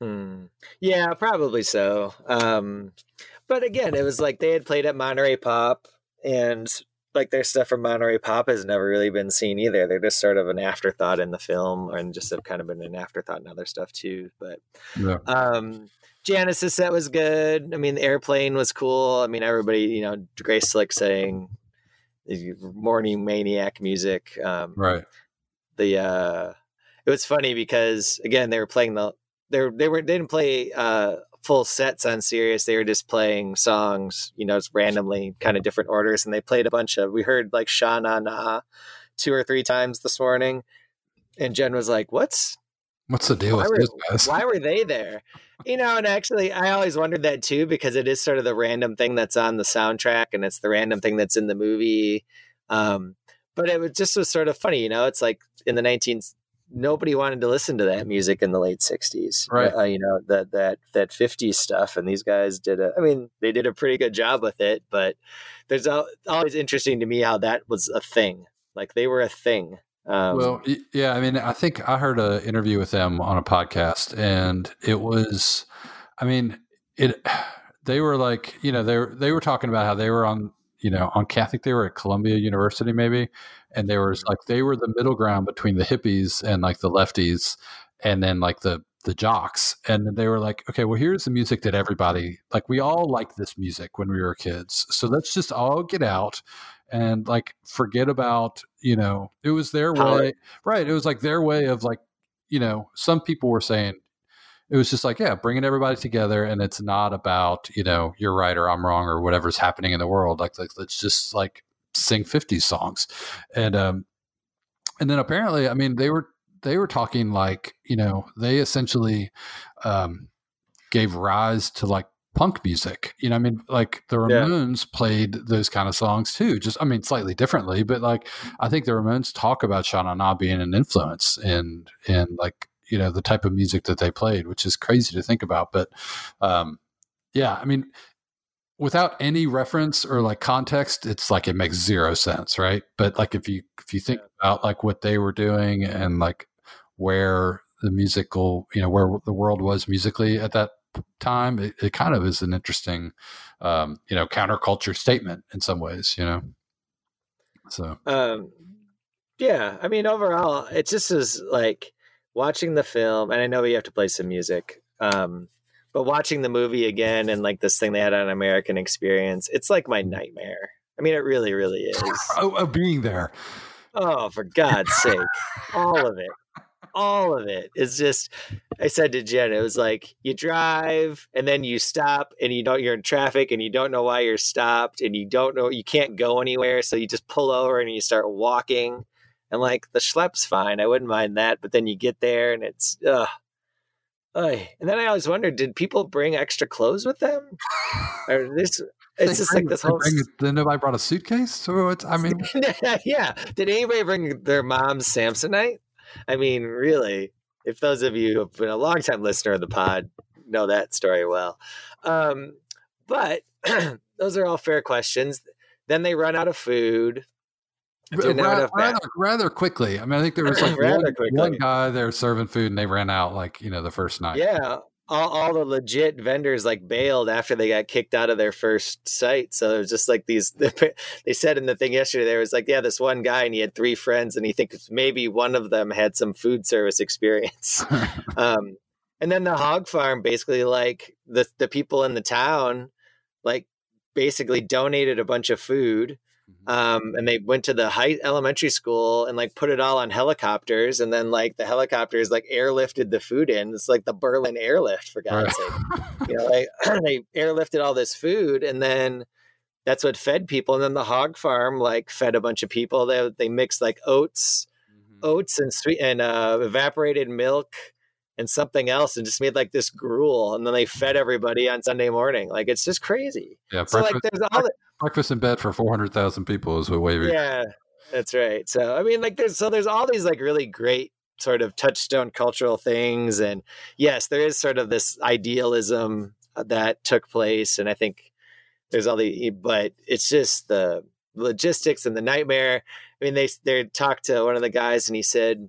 Hmm. Yeah, probably so. Um, but again, it was like they had played at Monterey Pop, and like their stuff from Monterey Pop has never really been seen either. They're just sort of an afterthought in the film, and just have kind of been an afterthought in other stuff too. But yeah um, Janis's set was good. I mean, the airplane was cool. I mean, everybody, you know, Grace Slick saying morning maniac music. Um, right the uh it was funny because again they were playing the they were, they were they didn't play uh full sets on Sirius. They were just playing songs you know just randomly kind of different orders and they played a bunch of we heard like Sha Na Na two or three times this morning and Jen was like what's what's the deal Why with were- guys why were they there? You know and actually i always wondered that too because it is sort of the random thing that's on the soundtrack and it's the random thing that's in the movie um but it was just was sort of funny you know? It's like in the 19s nobody wanted to listen to that music in the late 60s Right. uh, you know that that that 50s stuff and these guys did a i mean they did a pretty good job with it but there's al- always interesting to me how that was a thing like they were a thing um, well, yeah. I mean, I think I heard an interview with them on a podcast, and it was, I mean, it. They were like, you know, they were they were talking about how they were on, you know, on. I think they were at Columbia University, maybe, and they were mm-hmm. like they were the middle ground between the hippies and like the lefties, and then like the the jocks, and they were like, okay, well, here's the music that everybody like. We all liked this music when we were kids, so let's just all get out and like forget about you know it was their way right it was like their way of like you know some people were saying it was just like yeah bringing everybody together and it's not about you know you're right or i'm wrong or whatever's happening in the world like, like let's just like sing 50s songs and um and then apparently i mean they were they were talking like you know they essentially um gave rise to like punk music you know i mean like the Yeah. ramones played those kind of songs too just i mean slightly differently but like i think the ramones talk about Sha Na Na being an influence and and like you know the type of music that they played which is crazy to think about but um yeah i mean without any reference or like context it's like it makes zero sense right? But like if you if you think about like what they were doing and like where the musical you know where the world was musically at that time it, it kind of is an interesting um you know counterculture statement in some ways you know? So. Um, yeah, I mean, overall, it just is like watching the film, and I know we have to play some music. Um, but watching the movie again and like this thing they had on American Experience, it's like my nightmare. I mean, it really, really is. oh, oh, being there. Oh, for God's sake. All of it. All of it is just I said to Jen, it was like you drive and then you stop and you don't you're in traffic and you don't know why you're stopped and you don't know you can't go anywhere. So you just pull over and you start walking. And like the schlepp's fine. I wouldn't mind that. But then you get there and it's ugh. ugh. And then I always wondered, did people bring extra clothes with them? Or this it's They just bring- like this whole bring- then nobody brought a suitcase. So it's. I mean, yeah. Did anybody bring their mom's Samsonite? I mean, really, if those of you who have been a long time listener of the pod know that story well. Um, but those are all fair questions. Then they run out of food. Rather, rather, rather quickly. I mean, I think there was like one, one guy there serving food, and they ran out like you know the first night. Yeah. All, all the legit vendors like bailed after they got kicked out of their first site. So it was just like these. They said in the thing yesterday, there was like, yeah, this one guy and he had three friends, and he thinks maybe one of them had some food service experience. um, and then the hog farm basically like the the people in the town like basically donated a bunch of food um, and they went to the high elementary school and like put it all on helicopters and then like the helicopters like airlifted the food in. It's like the berlin airlift for god's sake. You know like they airlifted all this food and then that's what fed people and then the hog farm like fed a bunch of people. They, they mixed like oats oats and sweet and uh, evaporated milk and something else and just made like this gruel and then they fed everybody on sunday morning like it's just crazy yeah. so like breakfast, there's all the, breakfast in bed for four hundred thousand people is what Wavy. yeah that's right so i mean like there's so there's all these like really great sort of touchstone cultural things and yes there is sort of this idealism uh, that took place and i think there's all the but it's just the logistics and the nightmare i mean they they talked to one of the guys and he said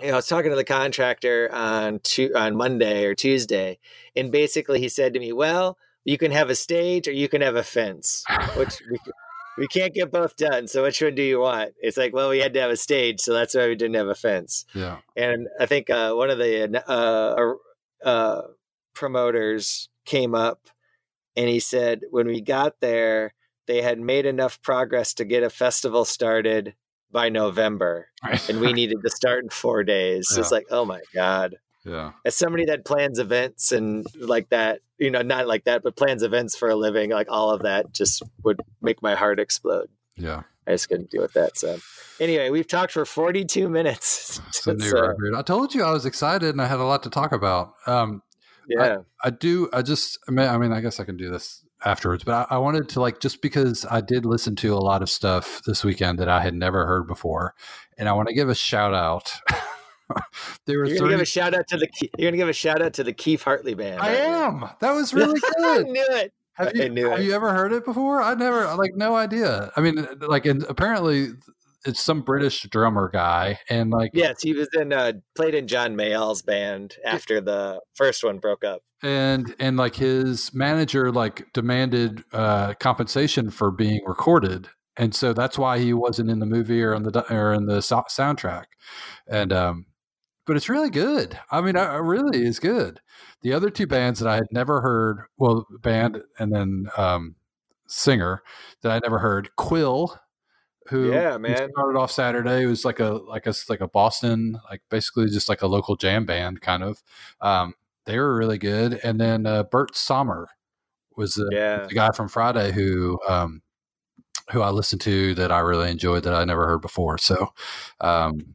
you know, I was talking to the contractor on on Monday or Tuesday, and basically he said to me, "Well, you can have a stage or you can have a fence, which we, we can't get both done. So which one do you want?" It's like, well, we had to have a stage, so that's why we didn't have a fence. Yeah. And I think uh, one of the uh, uh, promoters came up and he said, when we got there, they had made enough progress to get a festival started by November, and we needed to start in four days. Yeah. It's like, oh my god! yeah. As somebody that plans events and like that, you know, not like that, but plans events for a living, like all of that, just would make my heart explode. Yeah. I just couldn't deal with that. So, anyway, we've talked for forty-two minutes. It's a new So, record. I told you I was excited and I had a lot to talk about. Um, yeah, I do. I just. I mean, I guess I can do this afterwards. But I, I wanted to like just because I did listen to a lot of stuff this weekend that I had never heard before, and I want to give a shout out. there were you're gonna give a shout out to the you're gonna give a shout out to the Keef Hartley band. I am. That was really good. I knew it. Have you, have you ever heard it before? I never, like, no idea. I mean, like, and apparently it's some British drummer guy, and like, Yes, he was in uh, played in John Mayall's band after the first one broke up. and and like his manager like demanded uh compensation for being recorded and so that's why he wasn't in the movie or on the or in the so- soundtrack and um but it's really good. I mean I, I really is good. The other two bands that i had never heard well band and then um singer that i never heard quill who Yeah, man. started off saturday it was like a like a like a boston like basically just like a local jam band kind of um they were really good. And then uh, Bert Sommer was the, Yeah. the guy from Friday who um, who I listened to that I really enjoyed that I never heard before. So um,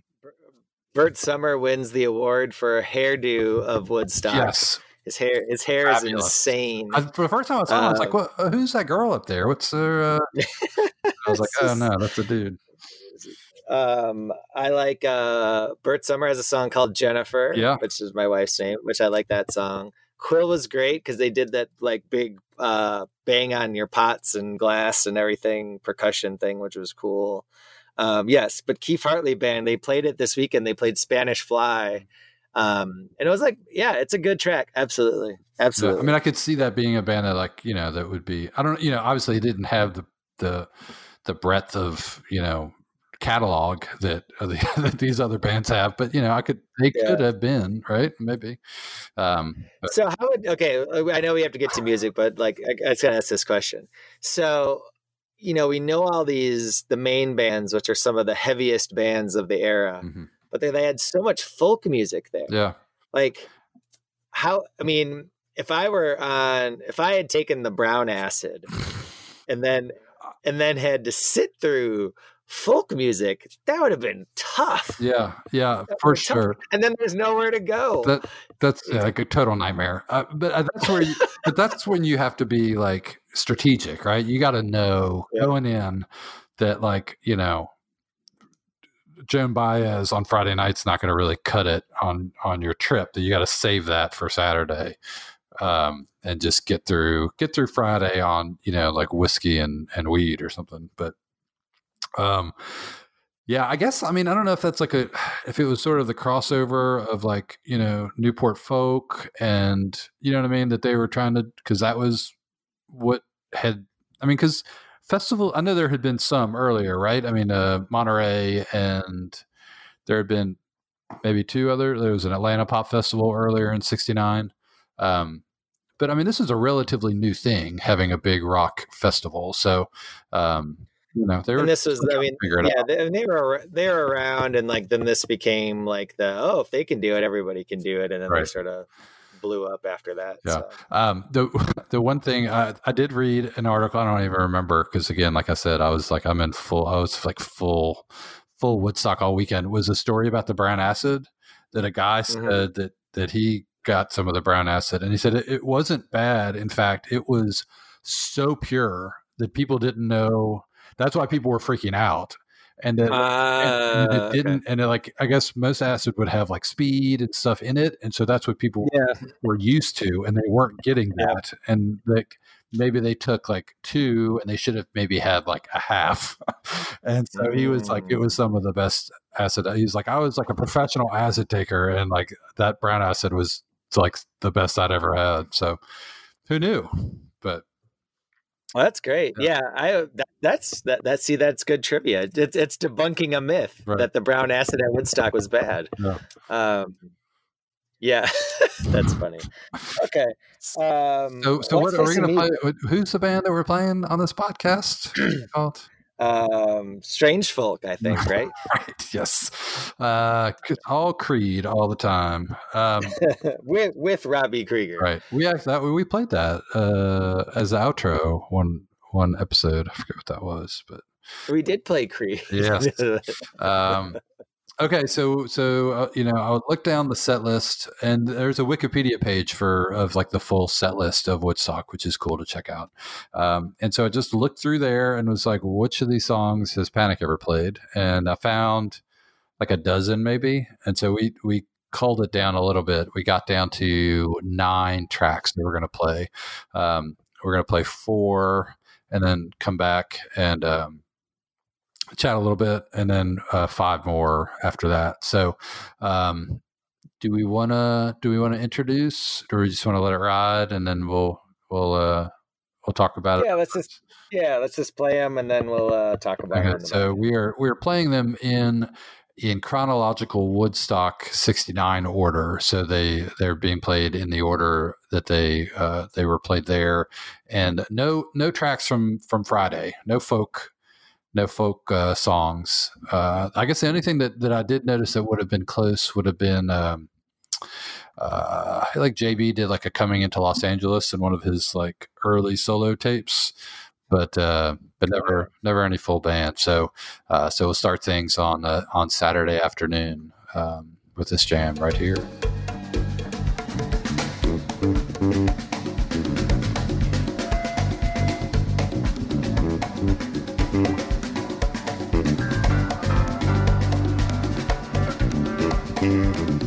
Bert Sommer wins the award for hairdo of Woodstock. yes, His hair his hair is insane. I, for the first time I saw him, I was like, Um, "What? Uh, who's that girl up there? What's her?" Uh... I was like, "Oh no, that's a dude." Um, I like uh, Bert Sommer has a song called Jennifer, Yeah. which is my wife's name, which I like that song. Quill was great because they did that like big uh, bang on your pots and glass and everything percussion thing, which was cool. Um, yes, but Keef Hartley band they played it this weekend. They played Spanish Fly, um, and it was like, yeah, it's a good track. Absolutely, Yeah, absolutely. I mean, I could see that being a band that, like, you know, that would be. I don't, you know, obviously, it didn't have the the the breadth of you know catalog that the, that these other bands have. But you know, I could they Yeah. could have been right, maybe. Um, but So how would okay? I know we have to get to music, but like I, I just gotta ask this question. So you know, we know all these the main bands, which are some of the heaviest bands of the era, mhm. But they, they had so much folk music there. yeah, Like how? I mean, if I were on, if I had taken the brown acid, and then and then had to sit through folk music, that would have been tough. yeah, yeah, for tough. sure. And then there's nowhere to go. That that's yeah, like a total nightmare. Uh, but uh, that's where, you, but that's when you have to be like strategic, right? You got to know Yeah. going in that like you know, Joan Baez on Friday night's not going to really cut it on on your trip. That you got to save that for Saturday, um, and just get through get through Friday on you know like whiskey and and weed or something. But um, yeah, I guess I mean I don't know if that's like a if it was sort of the crossover of like you know Newport folk and you know what I mean that they were trying to because that was what had I mean because festival I know there had been some earlier right I mean uh, Monterey and there had been maybe two other there was an Atlanta Pop Festival earlier in '69. Um, but I mean, this is a relatively new thing, having a big rock festival. So, um, you know, they were and this was, I mean, yeah, they, they were they were around, and like then this became like the oh, if they can do it, everybody can do it, and then they sort of blew up after that. Yeah. So. Um, the the one thing I, I did read an article. I don't even remember because again, like I said, I was like I'm in full. I was like full full Woodstock all weekend. Was a story about the brown acid that a guy Mhm. said that that he got some of the brown acid, and he said it, it wasn't bad. In fact, it was so pure that people didn't know. That's why people were freaking out, and that and, and Ah, it didn't. And it, like I guess most acid would have like speed and stuff in it, and so that's what people Yeah. were used to, and they weren't getting Yeah. that. And like maybe they took like two, and they should have maybe had like a half. and so he was like, it Mm. was some of the best acid. He was like, I was like a professional acid taker, and like that brown acid was like the best I'd ever had. So who knew? But Well, that's great. Yeah. I that, that's that. That see, that's good trivia. It's it's debunking a myth Right. that the brown acid at Woodstock was bad. Yeah. Um, yeah, that's funny. Okay. Um, so, so what are we going to play? Who's the band that we're playing on this podcast? called? Um, Strangefolk, I think, right? Right. Yes. Uh, all Creed all the time. Um, with with Robbie Krieger. Right. We actually that we played that uh, as the outro one one episode. I forget what that was, but We did play Creed. Yes. um, okay. So so uh, you know, I would look down the set list, and there's a Wikipedia page for of like the full set list of Woodstock, which is cool to check out. Um, and so I just looked through there and was like, which of these songs has Panic ever played? And I found like a dozen maybe, and so we we culled it down a little bit. We got down to nine tracks that we're going to play. Um, we're going to play four, and then come back and um, chat a little bit, and then uh, five more after that. So, um, do we want to do we want to introduce, or we just want to let it ride, and then we'll we'll uh, we'll talk about it. yeah, let's just yeah, let's just play them and then we'll uh, talk about Okay, them. so we are we are playing them in in chronological Woodstock '69 order. So they they're being played in the order that they uh, they were played there, and no no tracks from from Friday, no folk. No folk uh, songs. Uh, I guess the only thing that, that I did notice that would have been close would have been um, uh, like JB did like a coming into Los Angeles in one of his like early solo tapes, but uh, but never never any full band. So uh, so we'll start things on uh, on Saturday afternoon um, with this jam right here. Mm-hmm.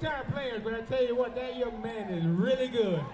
Guitar players, but I tell you what, that young man is really good.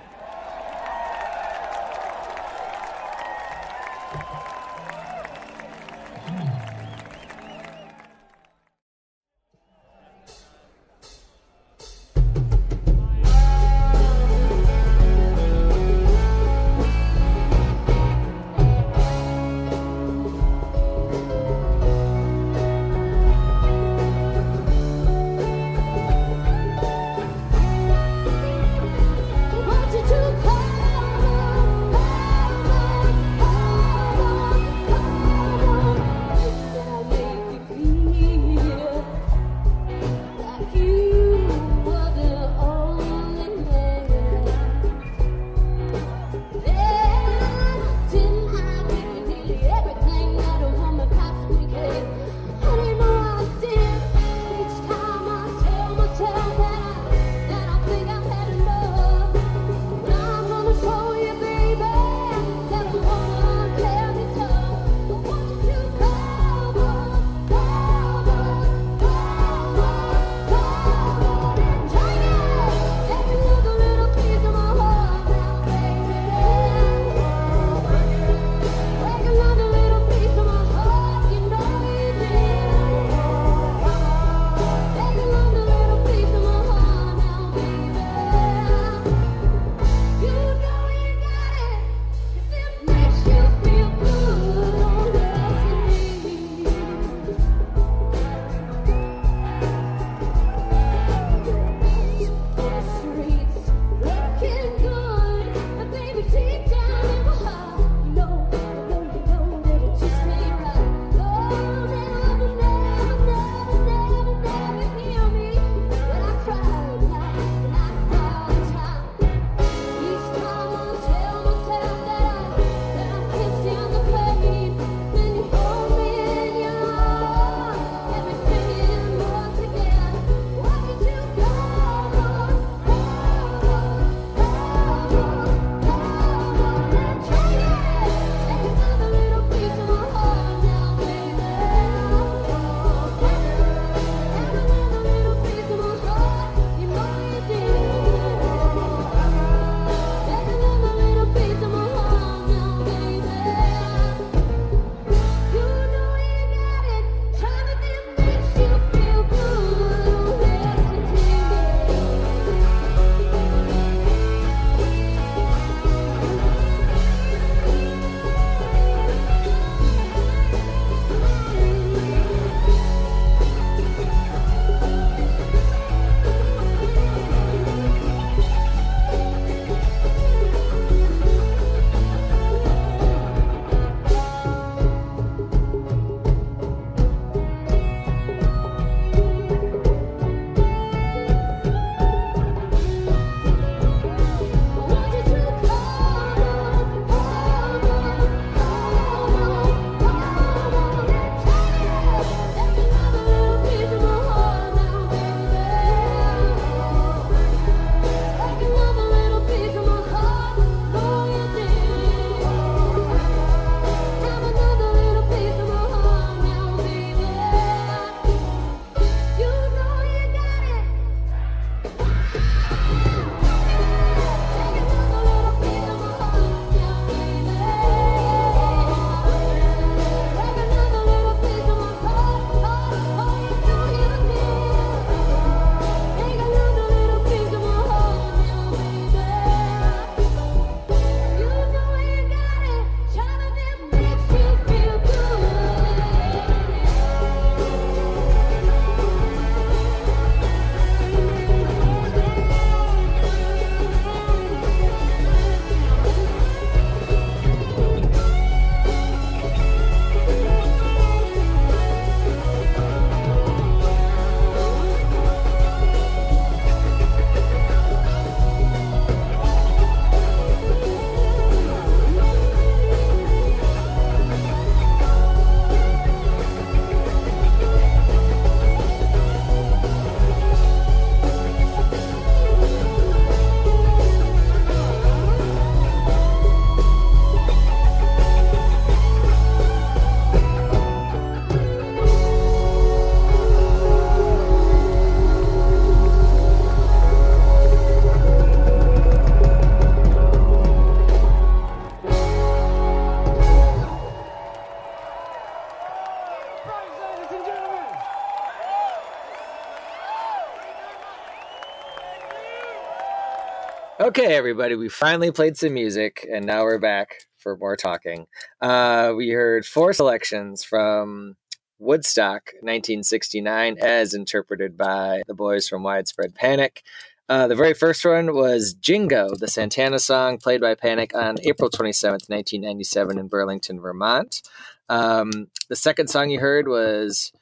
Okay, everybody, we finally played some music, and now we're back for more talking. Uh, we heard four selections from Woodstock 1969, as interpreted by the boys from Widespread Panic. Uh, the very first one was Jingo, the Santana song played by Panic on April 27th, 1997, in Burlington, Vermont. Um, the second song you heard was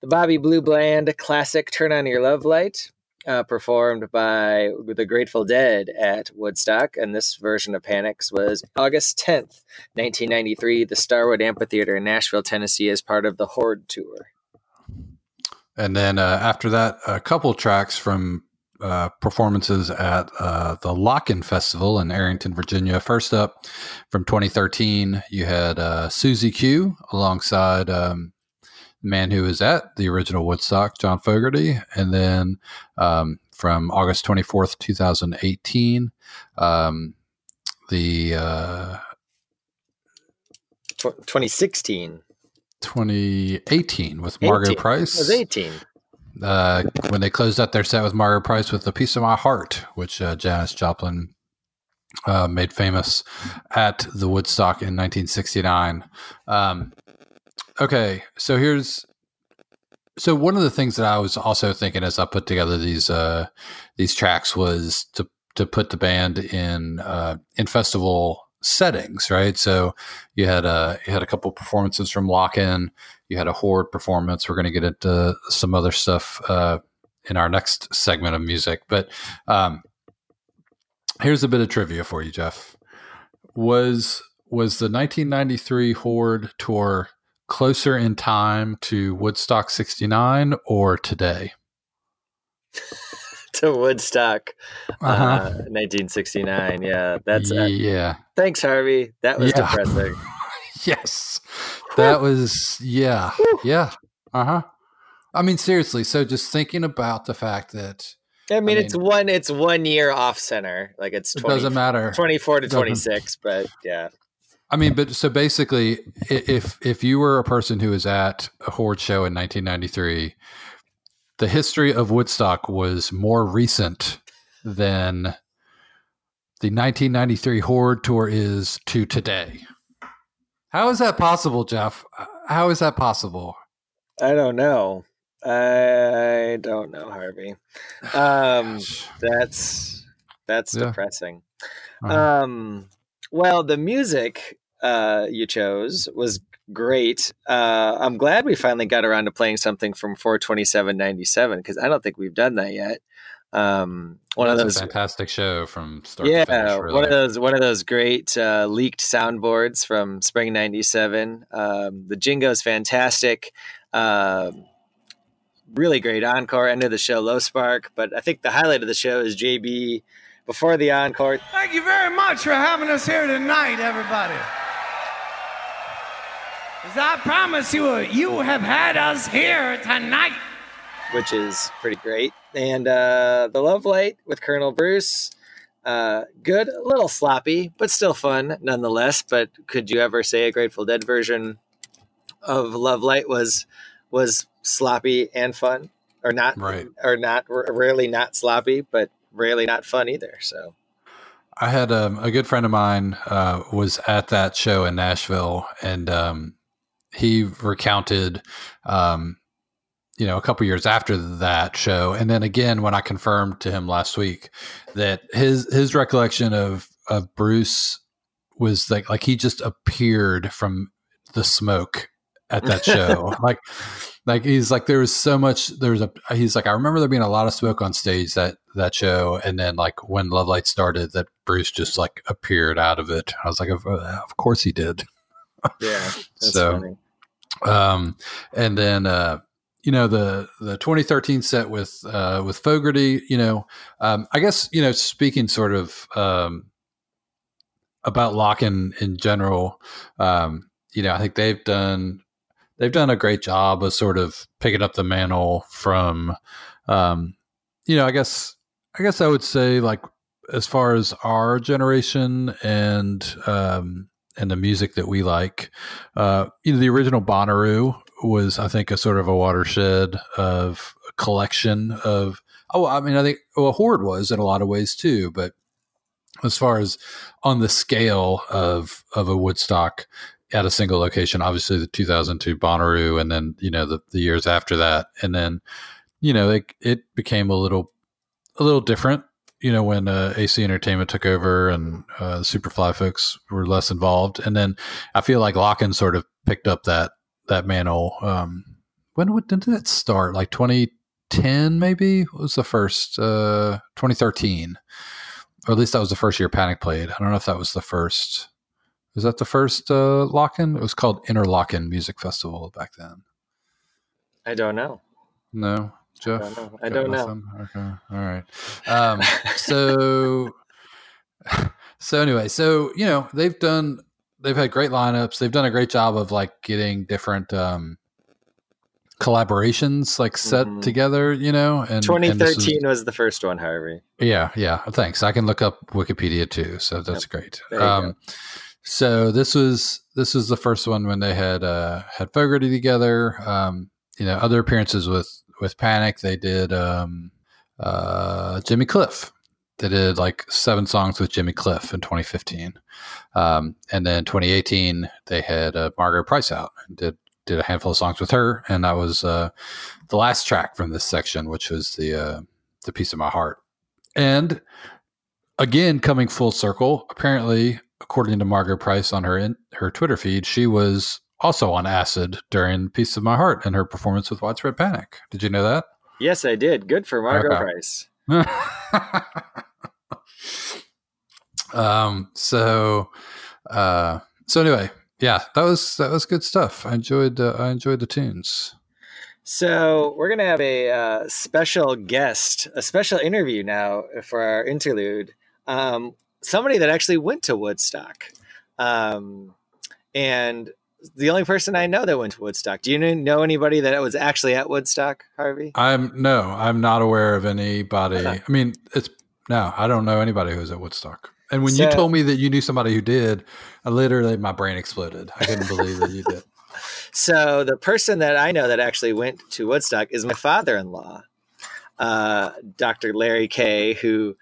the Bobby Blue Bland classic Turn On Your Love Light, uh, performed by the Grateful Dead at Woodstock. And this version of Panics was August 10th, 1993, the Starwood Amphitheater in Nashville, Tennessee, as part of the Horde Tour. And then uh, after that, a couple tracks from uh, performances at uh, the Lockn' Festival in Arrington, Virginia. First up, from 2013, you had uh, Susie Q alongside um, man who was at the original Woodstock, John Fogerty, and then um, from August 24th, 2018, um, the uh, 2016. 2018 with Margo 18. Price. It was 18. uh, when they closed out their set with Margo Price with "A Piece of My Heart," which uh, Janis Joplin uh, made famous at the Woodstock in 1969. Um, okay, so here's so one of the things that I was also thinking as I put together these uh, these tracks was to to put the band in uh, in festival settings, right? So you had a you had a couple performances from Lockn', you had a Horde performance. We're going to get into some other stuff uh, in our next segment of music, but um, here's a bit of trivia for you, Jeff. Was was the 1993 Horde tour closer in time to Woodstock 69 or today? to Woodstock, Uh-huh. uh, 1969. Yeah, that's uh, yeah. thanks, Harvey. That was Yeah. depressing. yes. That was yeah. Yeah. Uh-huh. I mean seriously, so just thinking about the fact that I mean, I it's one it's one year off center. Like it's it 20, doesn't matter. 24 to 26, but yeah. I mean, but so basically, if if you were a person who was at a Horde show in 1993, the history of Woodstock was more recent than the 1993 Horde tour is to today. How is that possible, Jeff? How is that possible? I don't know. I don't know, Harvey. Um, that's that's Yeah. depressing. Uh-huh. Um, well, the music uh, you chose was great. Uh, I'm glad we finally got around to playing something from 42797 because I don't think we've done that yet. Um, one of those a fantastic show from start yeah, to finish. Really. one of those one of those great uh, leaked soundboards from spring '97. Um, the Jingo's fantastic, um really great encore. End of the show, low spark, but I think the highlight of the show is JB before the encore. Thank you very much for having us here tonight, everybody. As I promise you, you have had us here tonight. which is pretty great. And uh, the Love Light with Colonel Bruce, uh, good, a little sloppy, but still fun nonetheless. But could you ever say a Grateful Dead version of Love Light was was sloppy and fun, or not, Right. or not, r- rarely not sloppy, but rarely not fun either. So I had um, a good friend of mine uh, was at that show in Nashville, and um, he recounted, um, you know, a couple years after that show, and then again when I confirmed to him last week that his his recollection of of Bruce was like like he just appeared from the smoke at that show, like like he's like there was so much there's a he's like I remember there being a lot of smoke on stage that that show, and then like when Love Light started, that Bruce just like appeared out of it. I was like, of, of course he did. yeah, that's So- funny. Um, and then uh, you know the the 2013 set with uh, with Fogerty, You know, um, I guess you know speaking sort of um, about Lockn' in general. Um, you know, I think they've done they've done a great job of sort of picking up the mantle from. Um, you know, I guess I guess I would say like as far as our generation and um, and the music that we like, uh, you know, the original Bonnaroo was, I think, a sort of a watershed of a collection of. Oh, I mean, I think well, Horde was in a lot of ways too, but as far as on the scale of of a Woodstock at a single location. Obviously, the 2002 Bonnaroo, and then you know the, the years after that, and then you know it it became a little a little different. You know when uh, AC Entertainment took over and uh, the Superfly folks were less involved, and then I feel like Lockn' sort of picked up that that mantle. Um, when would, did that start? Like 2010, maybe what was the first uh, 2013 or at least that was the first year Panic played. I don't know if that was the first. Was that the first uh, Lockn'? It was called Interlocken Music Festival back then. I don't know. No, Jeff. I don't know. I don't know. Okay, all right. Um, so, so anyway, so you know they've done, they've had great lineups. They've done a great job of like getting different um, collaborations like set Mhm. together. You know, and and this was- 2013 was the first one, Harvey. Yeah, yeah. Thanks. I can look up Wikipedia too, so that's great. There you Um, so this was this was the first one when they had uh, had Fogerty together. Um, you know, other appearances with with Panic. They did um, uh, Jimmy Cliff. They did like seven songs with Jimmy Cliff in 2015, um, and then 2018 they had uh, Margo Price out and did did a handful of songs with her, and that was uh, the last track from this section, which was the uh, the piece of my heart. And again, coming full circle, apparently, according to Margo Price on her in, her Twitter feed, she was also on acid during "Piece of My Heart" and her performance with Widespread Panic. Did you know that? Yes, I did. Good for Margaret Okay. Price. um. So, uh. So anyway, yeah, that was that was good stuff. I enjoyed uh, I enjoyed the tunes. So we're gonna have a uh, special guest, a special interview now for our interlude. Um, somebody that actually went to Woodstock, um, and the only person I know that went to Woodstock. Do you know anybody that was actually at Woodstock, Harvey? I'm no, I'm not aware of anybody. I mean, it's no, I don't know anybody who was at Woodstock. And when you told me that you knew somebody who did, I literally my brain exploded. I couldn't believe that you did. So the person that I know that actually went to Woodstock is my father-in-law, uh, Dr. Larry Kay, who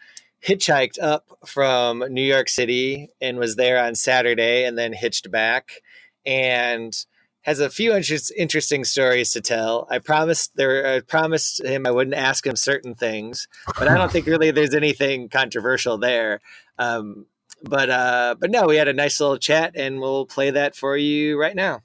hitchhiked up from New York City and was there on Saturday, and then hitched back, and has a few interest, interesting stories to tell. I promised there, I promised him I wouldn't ask him certain things, but I don't think really there's anything controversial there. Um, but uh, but no, we had a nice little chat, and we'll play that for you right now.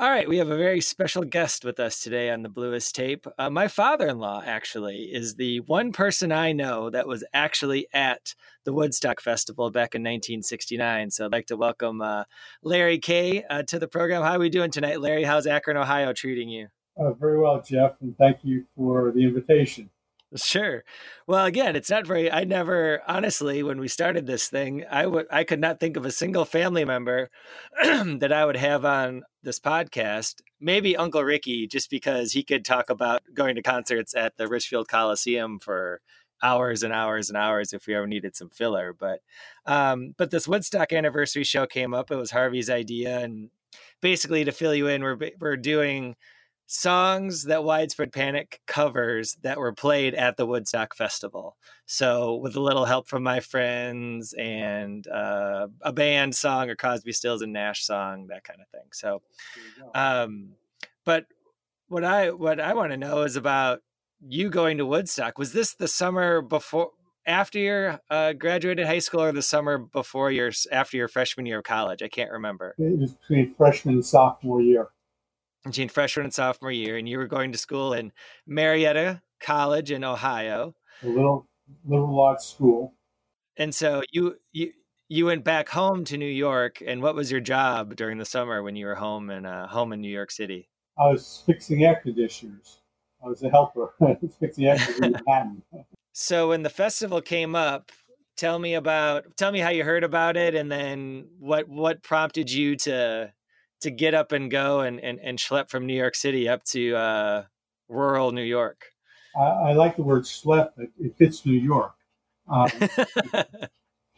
All right, we have a very special guest with us today on the Bluest Tape. Uh, my father-in-law actually is the one person I know that was actually at the Woodstock Festival back in 1969. So I'd like to welcome uh, Larry Kay uh, to the program. How are we doing tonight, Larry? How's Akron, Ohio, treating you? Uh, very well, Jeff, and thank you for the invitation. Sure. Well, again, it's not very. I never, honestly, when we started this thing, I would, I could not think of a single family member that I would have on this podcast. Maybe Uncle Ricky, just because he could talk about going to concerts at the Richfield Coliseum for hours and hours and hours if we ever needed some filler. But, um, but this Woodstock anniversary show came up. It was Harvey's idea, and basically to fill you in, we're we're doing songs that Widespread Panic covers that were played at the Woodstock Festival. So, with a little help from my friends and uh, a band song or Crosby, Stills, and Nash song, that kind of thing. So, um, but what I what I want to know is about you going to Woodstock. Was this the summer before? After you uh, graduated high school, or the summer before your after your freshman year of college, I can't remember. It was between freshman and sophomore year. Between freshman and sophomore year, and you were going to school in Marietta College in Ohio. A little little arts school. And so you you you went back home to New York. And what was your job during the summer when you were home in uh, home in New York City? I was fixing air conditioners. I was a helper. Fixing air conditioners in Manhattan. So when the festival came up, tell me about tell me how you heard about it, and then what what prompted you to to get up and go and and, and schlep from New York City up to uh, rural New York. I, I like the word schlep. It, it fits New York. Um,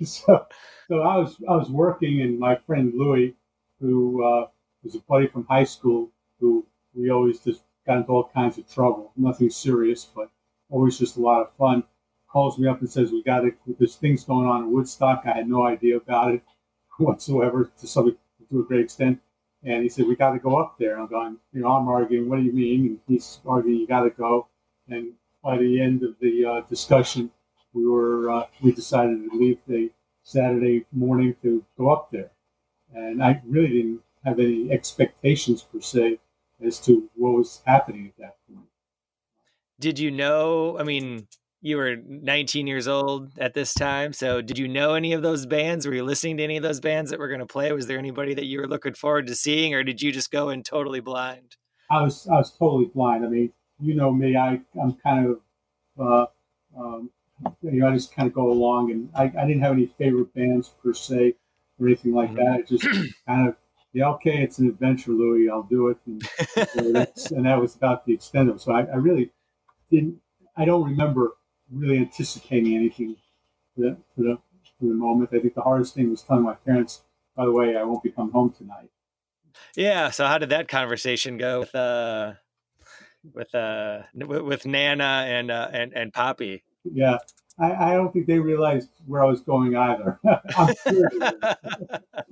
so, so I was I was working, and my friend Louis, who uh, was a buddy from high school, who we always just got into all kinds of trouble. Nothing serious, but always just a lot of fun. calls me up and says, "We got to. There's things going on in Woodstock. I had no idea about it whatsoever to some to a great extent." And he said, "We got to go up there." I'm going, you know, I'm arguing, "What do you mean?" And he's arguing, "You got to go." And by the end of the uh, discussion, we were uh, we decided to leave the Saturday morning to go up there, and I really didn't have any expectations per se as to what was happening at that point. Did you know? I mean, you were 19 years old at this time, so did you know any of those bands? Were you listening to any of those bands that were going to play? Was there anybody that you were looking forward to seeing, or did you just go in totally blind? I was I was totally blind. I mean, you know me. I I'm kind of uh, um, you know I just kind of go along, and I, I didn't have any favorite bands per se or anything like that. It just kind of yeah, okay, it's an adventure, Louis. I'll do it, and, and that was about the extent of it. So I, I really didn't. I don't remember really anticipating anything for the, for the for the moment. I think the hardest thing was telling my parents, by the way, I won't be coming home tonight. Yeah. So how did that conversation go with uh with uh with Nana and uh and and Poppy? Yeah. I, I don't think they realized where I was going either. I'm sure.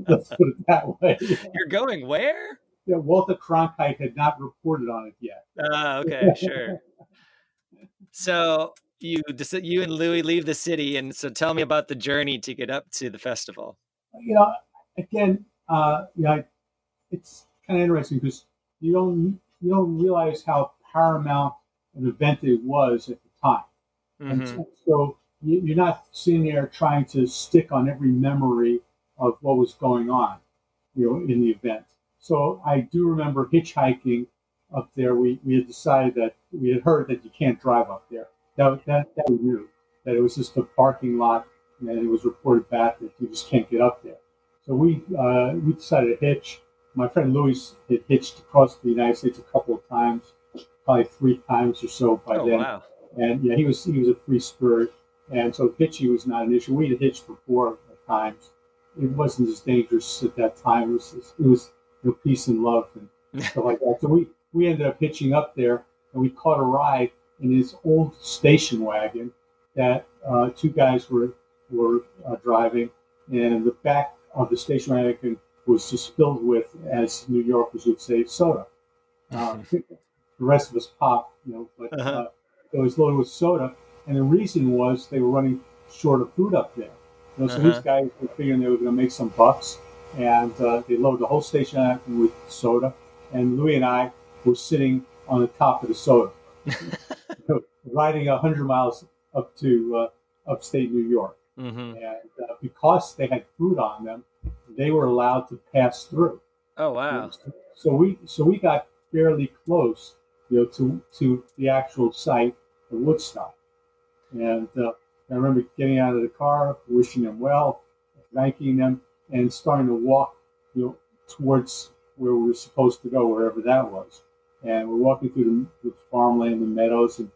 Let's put it that way. You're going where? Yeah, Walter Cronkite had not reported on it yet. Uh, okay, sure. so you you and Louis leave the city, and so tell me about the journey to get up to the festival. You know, again, uh, yeah, it's kind of interesting because you don't you don't realize how paramount an event it was at the time, mm-hmm. and so, so you, you're not sitting there trying to stick on every memory of what was going on, you know, in the event. So I do remember hitchhiking up there. We, we had decided that we had heard that you can't drive up there that, that, that we knew that it was just a parking lot, and it was reported back that you just can't get up there. So we uh, we decided to hitch. My friend Louis had hitched across the United States a couple of times, probably three times or so by oh, then. Wow. And yeah, he was he was a free spirit, and so hitching was not an issue. We had hitched before at times. It wasn't as dangerous at that time. It was it was you know, peace and love and stuff like that. So we we ended up hitching up there, and we caught a ride in his old station wagon that uh, two guys were were uh, driving, and the back of the station wagon was just filled with, as New Yorkers would say, soda. Uh, the rest of us popped, you know, but uh-huh. it was loaded with soda, and the reason was they were running short of food up there. You know, so uh-huh. these guys were figuring they were going to make some bucks, and uh, they loaded the whole station wagon with soda. And Louis and I were sitting on the top of the soda. riding 100 miles up to uh, upstate New York. Mm-hmm. And uh, because they had food on them, they were allowed to pass through. Oh wow! So we so we got fairly close, you know, to to the actual site of Woodstock. And uh, I remember getting out of the car, wishing them well, thanking them, and starting to walk, you know, towards where we were supposed to go, wherever that was. And we're walking through the, the farmland, the meadows, and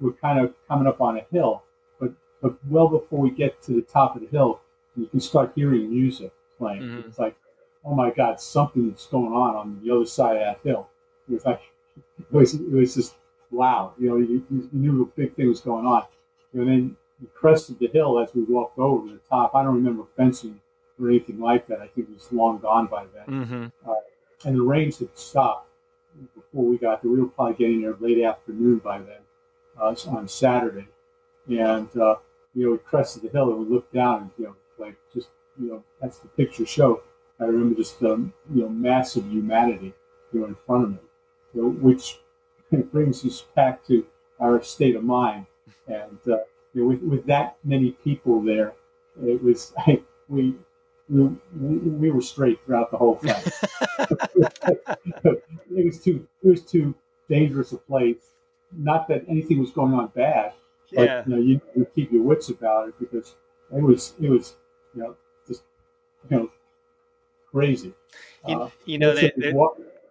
we're kind of coming up on a hill, but but well before we get to the top of the hill, you can start hearing music playing. Mm-hmm. It's like, oh my God, something's going on on the other side of that hill. It was like it was it was just wow. You know, you, you knew a big thing was going on. And then we crested the hill as we walked over the top. I don't remember fencing or anything like that. I think it was long gone by then. Mm-hmm. Uh, and the rains had stopped before we got there. We were probably getting there late afternoon by then uh, on Saturday, and uh, you know we crested the hill and we looked down and you know like just you know that's the picture show. I remember just um, you know massive humanity you know in front of me, you know, which brings us back to our state of mind. And uh, you know, with, with that many people there, it was I, we we, we were straight throughout the whole thing. it was too it was too dangerous a place not that anything was going on bad, but yeah. you know, you, you keep your wits about it because it was it was you know just you know crazy. You, uh, you know that there,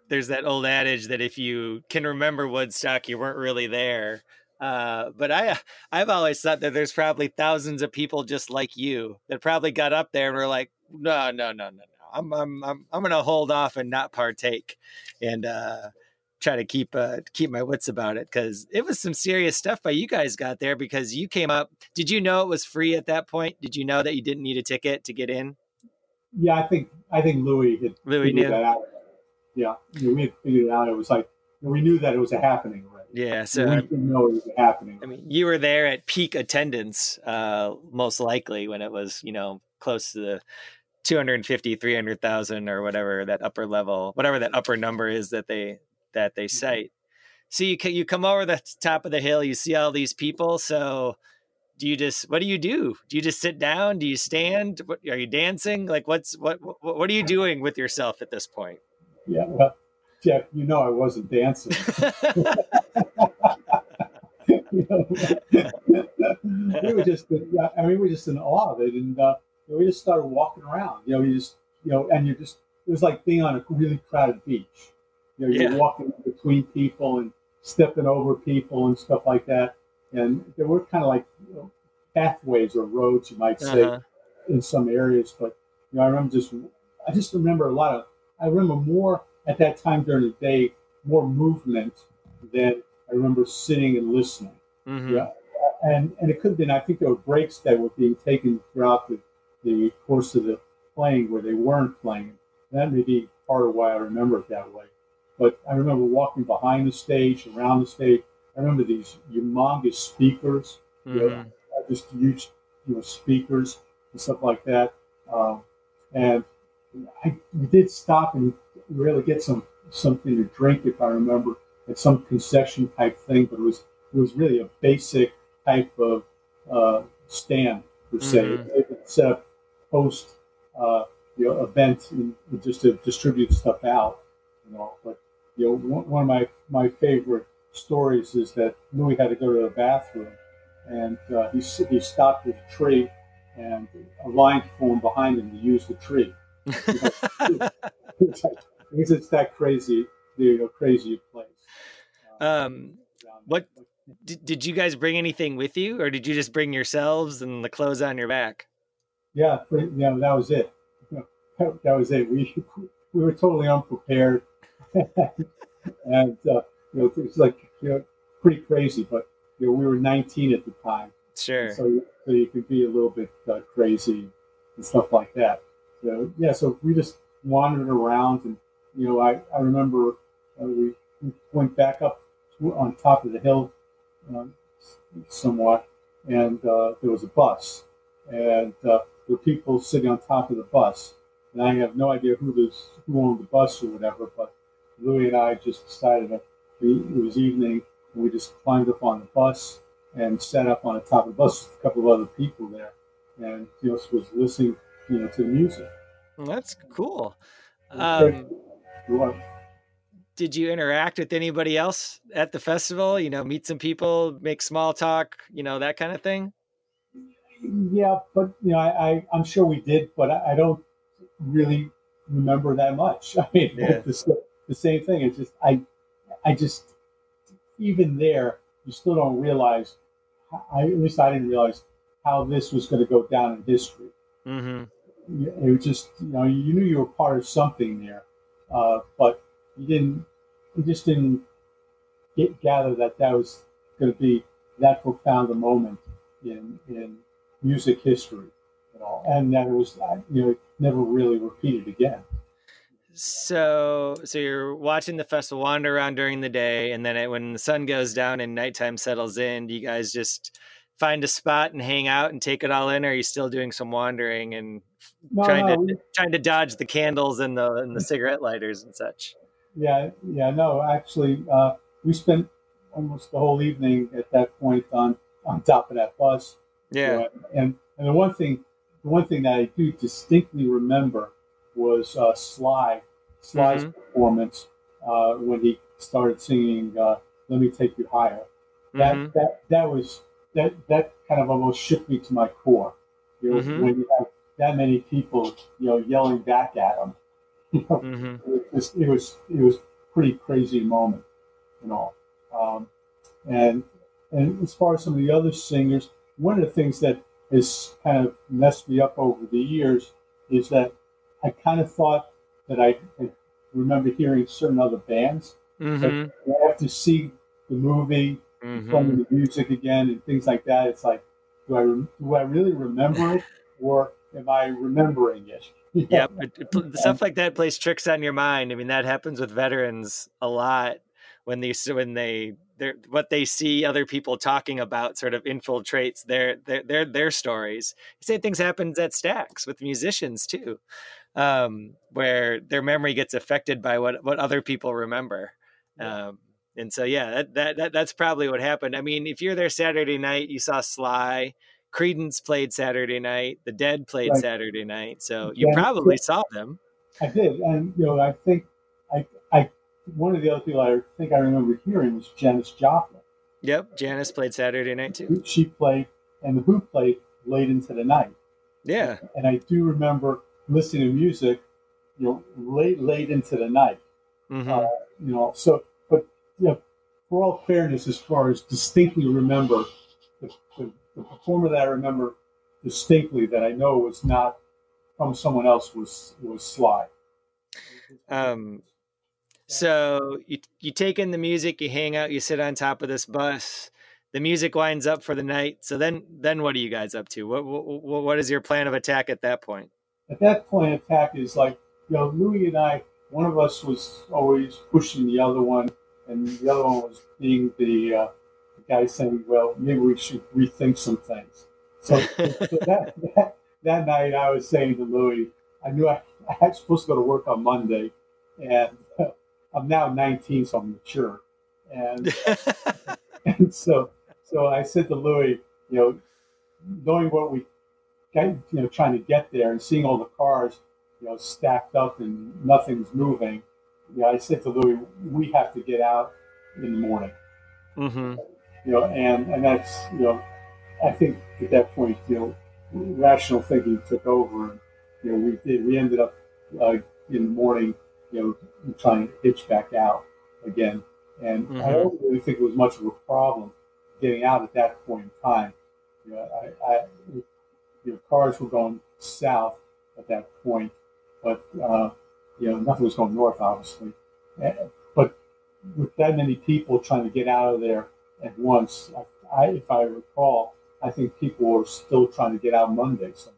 there's that old adage that if you can remember Woodstock, you weren't really there. Uh, but I, I've always thought that there's probably thousands of people just like you that probably got up there and were like, no, no, no, no, no. I'm, I'm, I'm, I'm going to hold off and not partake. And, uh, try to keep uh, keep my wits about it because it was some serious stuff by you guys got there because you came up. Did you know it was free at that point? Did you know that you didn't need a ticket to get in? Yeah, I think I think Louis had Louis knew. that out. Yeah, you know, we had figured it out. It was like we knew that it was a happening already. Yeah, so we didn't know it was a happening. I mean, you were there at peak attendance, uh, most likely when it was, you know, close to the 250, 300,000 or whatever that upper level, whatever that upper number is that they, that they cite. So you, you come over the top of the hill, you see all these people. So do you just, what do you do? Do you just sit down? Do you stand? What, are you dancing? Like what's, what, what, are you doing with yourself at this point? Yeah, well, Jeff, you know I wasn't dancing. We were just, I mean, we were just in awe of it, and uh, we just started walking around. You know, you just, you know, and you're just, it was like being on a really crowded beach. You know, you're Yeah. walking between people and stepping over people and stuff like that. And there were kind of like you know, pathways or roads, you might say, Uh-huh. in some areas. But you know, I remember just, I just remember a lot of, I remember more at that time during the day, more movement than I remember sitting and listening. Mhm. Yeah, and and it could have been. I think there were breaks that were being taken throughout the, the course of the playing where they weren't playing. That may be part of why I remember it that way. But I remember walking behind the stage, around the stage. I remember these humongous speakers, you know, Mhm. just huge, you know, speakers and stuff like that. Um, and I we did stop and we were able to get some something to drink, if I remember, at some concession type thing. But it was it was really a basic type of uh, stand per se. Mhm. It was set up post uh, you know event and just to distribute stuff out. You know, but you know one, one of my my favorite stories is that Louis had to go to the bathroom, and uh, he he stopped at a tree, and a line formed behind him to use the tree. it's, like, it's that crazy, you know, crazy place. Um, what did, did you guys bring anything with you or did you just bring yourselves and the clothes on your back? Yeah, yeah, that was it. That, that was it. We we were totally unprepared, and uh, you know, it was like you know, pretty crazy. But you know, we were 19 at the time, Sure. so you- so you could be a little bit uh, crazy and stuff like that. So yeah, so we just wandered around, and you know, I I remember uh, we, we went back up to, on top of the hill um, somewhat, and uh, there was a bus, and uh, there were people sitting on top of the bus, and I have no idea who this who owned the bus or whatever, but Louis and I just decided that we, it was evening, and we just climbed up on the bus and sat up on the top of the bus with a couple of other people there, and just was listening, you know, to the music. That's cool. It was great. Um, did you interact with anybody else at the festival? You know, meet some people, make small talk, you know, that kind of thing? Yeah, but you know, I, I I'm sure we did, but I, I don't really remember that much. I mean, Yeah. the, the same thing. It's just I I just even there, you still don't realize. I at least I didn't realize how this was going to go down in history. Mm-hmm. It was just you know you knew you were part of something there, uh, but you didn't. You just didn't get, gather that that was going to be that profound a moment in in music history at all, and that it was you know never really repeated again. So, so you're watching the festival wander around during the day, and then it, when the sun goes down and nighttime settles in, do you guys just find a spot and hang out and take it all in? Or are you still doing some wandering and No, trying no, to we- trying to dodge the candles and the and the cigarette lighters and such? Yeah, yeah, no, actually, uh, we spent almost the whole evening at that point on on top of that bus. Yeah. Know, and and the one thing, the one thing that I do distinctly remember was uh, Sly, Sly's Mhm. performance uh, when he started singing uh, "Let Me Take You Higher." That Mhm. that that was that that kind of almost shook me to my core. You know, Mhm. when you have that many people, you know, yelling back at him. You know, Mhm. it was it was it was pretty crazy moment, you know. Um, and and as far as some of the other singers, one of the things that has kind of messed me up over the years is that I kind of thought that I, I remember hearing certain other bands Mhm. But I have to see the movie, Mhm. playing the music again, and things like that. It's like, do I do I really remember it, or am I remembering it? yeah, know? Yep, it, it, stuff like that plays tricks on your mind. I mean, that happens with veterans a lot when they when they they're, what they see other people talking about sort of infiltrates their their their, their stories. Same things happens at Stax with musicians too, um, where their memory gets affected by what what other people remember. Um, and so, yeah, that, that that that's probably what happened. I mean, if you're there Saturday night, you saw Sly. Creedence played Saturday night. The Dead played Right. Saturday night. So you Yeah, probably yeah. saw them. I did, and you know, I think I, I, one of the other people I think I remember hearing was Janis Joplin. Yep, Janis played Saturday night too. She played, and the Who played late into the night. Yeah, And I do remember listening to music, you know, late, late into the night. hmm Uh, you know, so, but you know, for all fairness, as far as distinctly remember the, the, the performer that I remember distinctly that I know was not from someone else was was Sly. Um, so you you take in the music, you hang out, you sit on top of this bus. The music winds up for the night. So then, then what are you guys up to? What what, what is your plan of attack at that point? At that point, attack is like, you know, Louis and I, one of us was always pushing the other one, and the other one was being the, uh, the guy saying, well, maybe we should rethink some things. So, so that, that, that night, I was saying to Louis, I knew I, I was supposed to go to work on Monday, and I'm now 19, so I'm mature. And, and so, so I said to Louis, you know, knowing what we you know, trying to get there and seeing all the cars, you know, stacked up and nothing's moving, you know, I said to Louis, we have to get out in the morning, hmm you know, and, and that's, you know, I think at that point, you know, rational thinking took over and, you know, we did, we ended up uh, in the morning, you know, trying to hitch back out again. And I Mhm. don't really think it was much of a problem getting out at that point in time. You know, I, I, you know, cars were going south at that point, but uh, you know, nothing was going north, obviously. But with that many people trying to get out of there at once, I, I, if I recall, I think people were still trying to get out Monday sometime.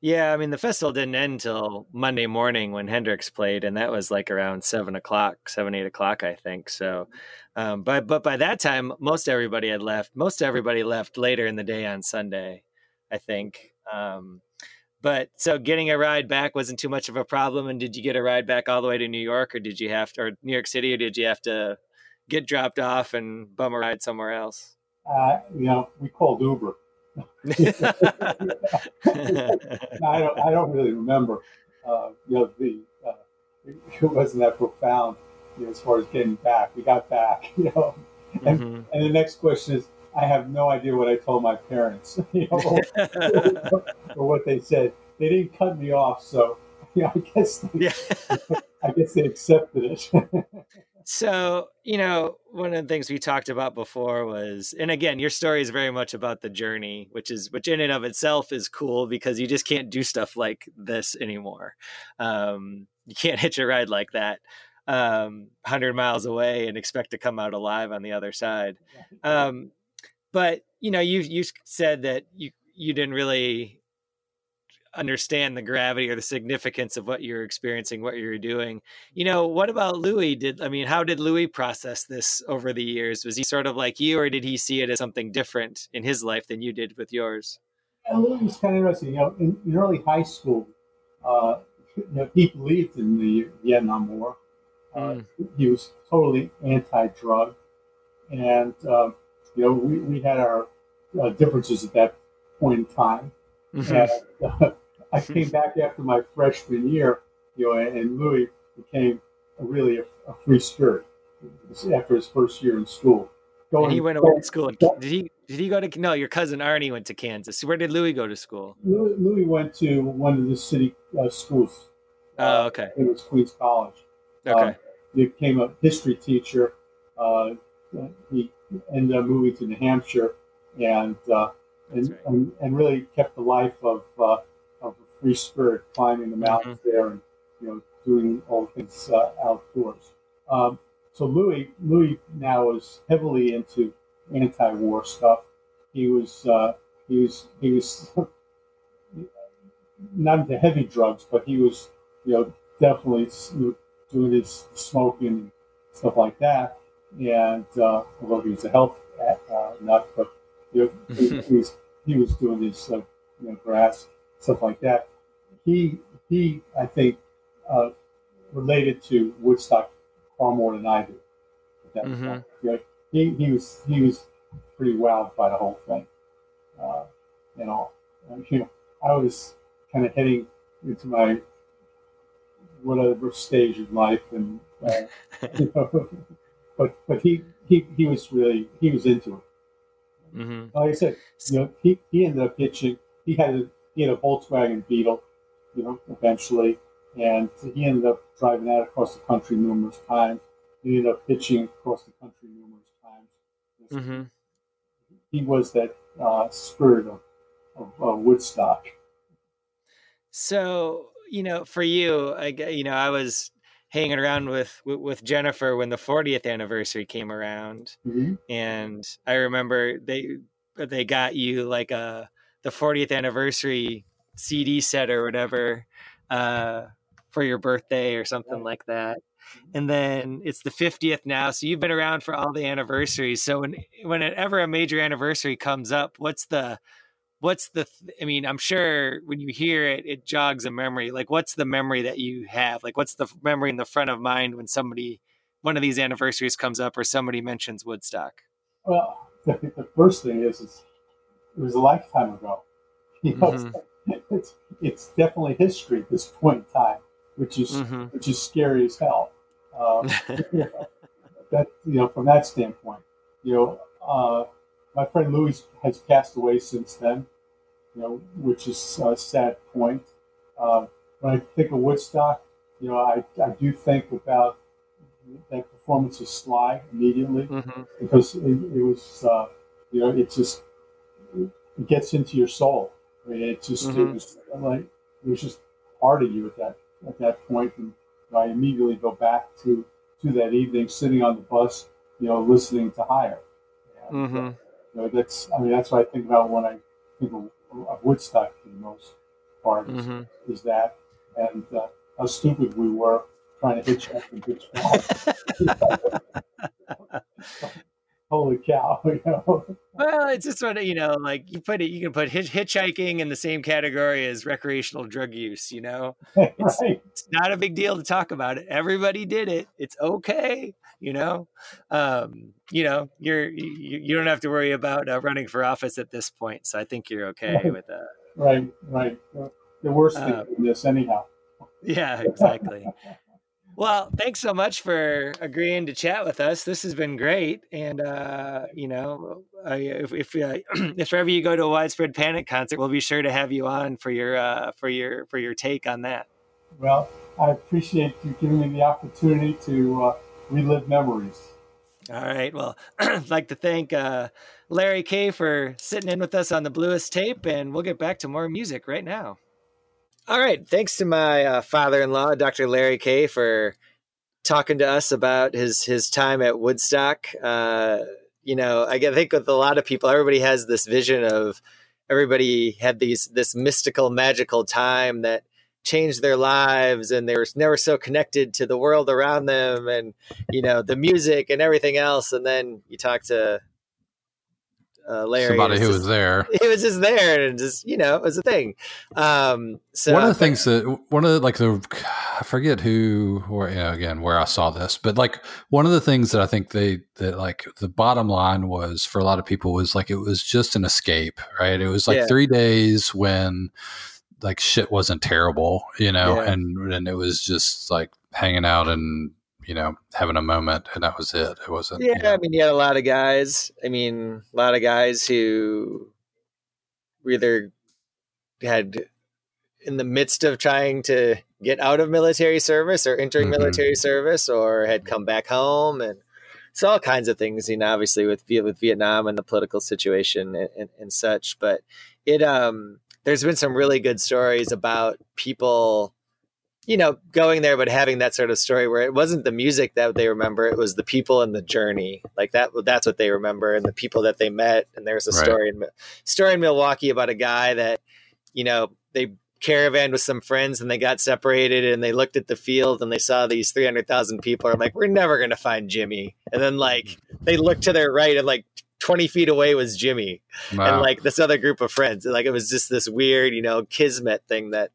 Yeah, I mean the festival didn't end till Monday morning when Hendrix played, and that was like around seven o'clock, seven eight o'clock, I think. So, um, but but by that time, most everybody had left. Most everybody left later in the day on Sunday, I think. Um, but so getting a ride back wasn't too much of a problem. And did you get a ride back all the way to New York, or did you have to, or New York City, or did you have to get dropped off and bum a ride somewhere else? Uh, you know, we called Uber. No, I don't. I don't really remember. Uh, you know, the uh, it, it wasn't that profound. You know, as far as getting back, we got back. You know, and, Mhm. and the next question is, I have no idea what I told my parents. You know, or, or what they said. They didn't cut me off, so you know, I guess they, yeah. I guess they accepted it. So, you know, one of the things we talked about before was, and again, your story is very much about the journey, which is, which in and of itself is cool because you just can't do stuff like this anymore. Um, you can't hitch a ride like that um, 100 miles away and expect to come out alive on the other side. Um, but, you know, you, you said that you, you didn't really understand the gravity or the significance of what you're experiencing, what you're doing. You know, what about Louis? Did I mean, how did Louis process this over the years? Was he sort of like you, or did he see it as something different in his life than you did with yours? And Louis was kind of interesting. You know, in, in early high school, uh, you know, he believed in the Vietnam War. Uh, Mm. He was totally anti-drug, and uh, you know, we, we had our uh, differences at that point in time. Mm-hmm. And uh, I came back after my freshman year, you know, and Louis became really a, a free spirit after his first year in school. And he went away to school. Did he? Did he go to? No, your cousin Arnie went to Kansas. Where did Louis go to school? Louis, Louis went to one of the city uh, schools. Oh, Uh, okay. It was Queens College. Okay. Um, he became a history teacher. Uh, he ended up moving to New Hampshire, and uh, and, right. and and really kept the life of uh, of a free spirit, climbing the mountains Mm-hmm. there, and you know doing all things uh, outdoors. Um, so Louis Louis now is heavily into anti-war stuff. He was uh, he was he was not into heavy drugs, but he was you know definitely you know, doing his smoking and stuff like that. And uh, although he was a health uh, nut, but you know, he, he, was he was doing his uh, you know grass stuff like that. He he I think uh, related to Woodstock far more than I do. Mhm. point. You know, he he was he was pretty wowed by the whole thing. Uh, you know, and, you know, I was kind of heading into my whatever stage of life, and uh, you know, but but he, he he was really he was into it. hmm Like I said, you know, he, he ended up hitching. He had a he had a Volkswagen Beetle, you know, eventually, and he ended up driving that across the country numerous times. He ended up hitching across the country numerous times. hmm He was that uh, spirit of, of uh, Woodstock. So, you know, for you, I you know, I was hanging around with with, Jennifer when the 40th anniversary came around, Mhm. and I remember they they got you like a the 40th anniversary CD set or whatever uh, for your birthday or something like that. And then it's the 50th now, so you've been around for all the anniversaries. So when whenever a major anniversary comes up, what's the what's the th- i mean i'm sure when you hear it it jogs a memory like what's the memory that you have like what's the memory in the front of mind when somebody one of these anniversaries comes up or somebody mentions woodstock Well, the, the first thing is, is it was a lifetime ago. You know, Mhm. it's it's definitely history at this point in time, which is Mhm. which is scary as hell. Um, that you know, from that standpoint, you know, uh, my friend Louis has passed away since then. You know, which is a sad point. Um, when I think of Woodstock, you know, I, I do think about that performance of Sly immediately Mhm. because it, it was, uh, you know, it just it gets into your soul. I mean, it just it Mhm. was like it was just part of you at that at that point, and I immediately go back to to that evening, sitting on the bus, you know, listening to Higher. And, uh, Mhm. you know, that's I mean, that's what I think about when I think of, of Woodstock for the most part is, Mhm. is that, and uh, how stupid we were trying to hitchhike and hitchhike. Holy cow! You know? well it's just sort of you know like you put it you can put hitch- hitchhiking in the same category as recreational drug use you know it's, right? it's not a big deal to talk about it everybody did it it's okay you know um you know you're you, you don't have to worry about uh, running for office at this point so i think you're okay Right. with that Right, right. The worst thing Uh, this, anyhow. Yeah, exactly. well, thanks so much for agreeing to chat with us. This has been great, and uh, you know, if if, uh, if ever you go to a widespread panic concert, we'll be sure to have you on for your uh, for your for your take on that. Well, I appreciate you giving me the opportunity to uh, relive memories. All right. Well, I'd like to thank uh, Larry K for sitting in with us on the Bluest tape, and we'll get back to more music right now. All right. Thanks to my uh, father-in-law, Dr. Larry K, for talking to us about his his time at Woodstock. Uh, you know, I I think with a lot of people, everybody has this vision of everybody had these this mystical, magical time that changed their lives, and they were never so connected to the world around them, and you know the music and everything else. And then you talk to uh, Larry, Somebody who it's was there. It was just there, and just you know, it was a thing. Um, so one of the things that one of the, like the I forget who or you know, again where I saw this, but like one of the things that I think they that like the bottom line was for a lot of people was like it was just an escape, right? It was like Yeah. three days when like shit wasn't terrible, you know, Yeah. and and it was just like hanging out and you know having a moment, and that was it. It wasn't. you Yeah, know, I mean, you had a lot of guys. I mean, a lot of guys who either had in the midst of trying to get out of military service or entering Mhm. military service, or had come back home, and so all kinds of things. You know, obviously with with Vietnam and the political situation and, and, and such. But it um, there's been some really good stories about people you know, going there, but having that sort of story where it wasn't the music that they remember, it was the people and the journey. Like that, that's what they remember, and the people that they met. And there's a Right. story in story in Milwaukee about a guy that, you know, they caravan with some friends and they got separated and they looked at the field and they saw these 300,000 people. I'm like, we're never going to find Jimmy. And then like they looked to their right and like 20 feet away was Jimmy and like this other group of friends. Like it was just this weird, you know, kismet thing that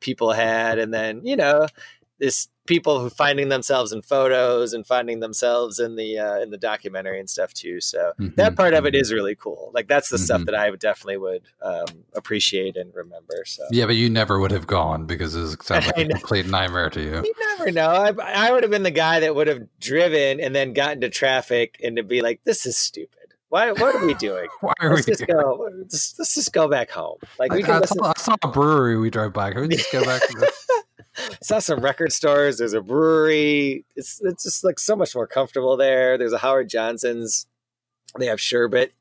people had. And then, you know, this people who finding themselves in photos and finding themselves in the uh, in the documentary and stuff too. So that Mhm, part of it mhm. really cool. Like that's the stuff Mhm. that I would definitely would um, appreciate and remember. So yeah, but you never would have gone because it sounds like a complete nightmare to you. you never know. I, I would have been the guy that would have driven and then got into traffic and to be like, "This is stupid. Why? What are we doing? Why are Let's just here? go. Let's, let's just go back home. Like we I, can I listen. saw, I saw a brewery we drove by. Can we just go back to the saw some record stores. There's a brewery. It's it's just like so much more comfortable there. There's a Howard Johnson's. They have sherbet.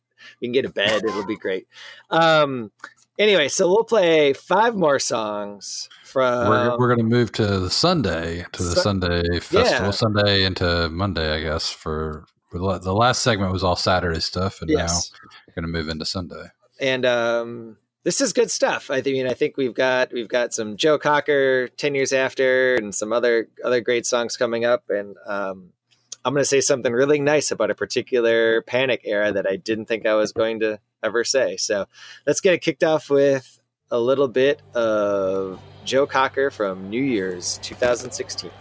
We can get a bed. It'll be great. Um. Anyway, so we'll play five more songs from. we're, we're going to move to the Sunday, to the Su- Sunday festival, Yeah. Sunday into Monday, I guess. For the last segment was all Saturday stuff, and yes. now we're going to move into Sunday. and um, this is good stuff. I mean, I think we've got we've got some Joe Cocker, ten years after, and some other other great songs coming up. And um, I'm going to say something really nice about a particular Panic era that I didn't think I was going to ever say. So let's get it kicked off with a little bit of Joe Cocker from New Year's 2016.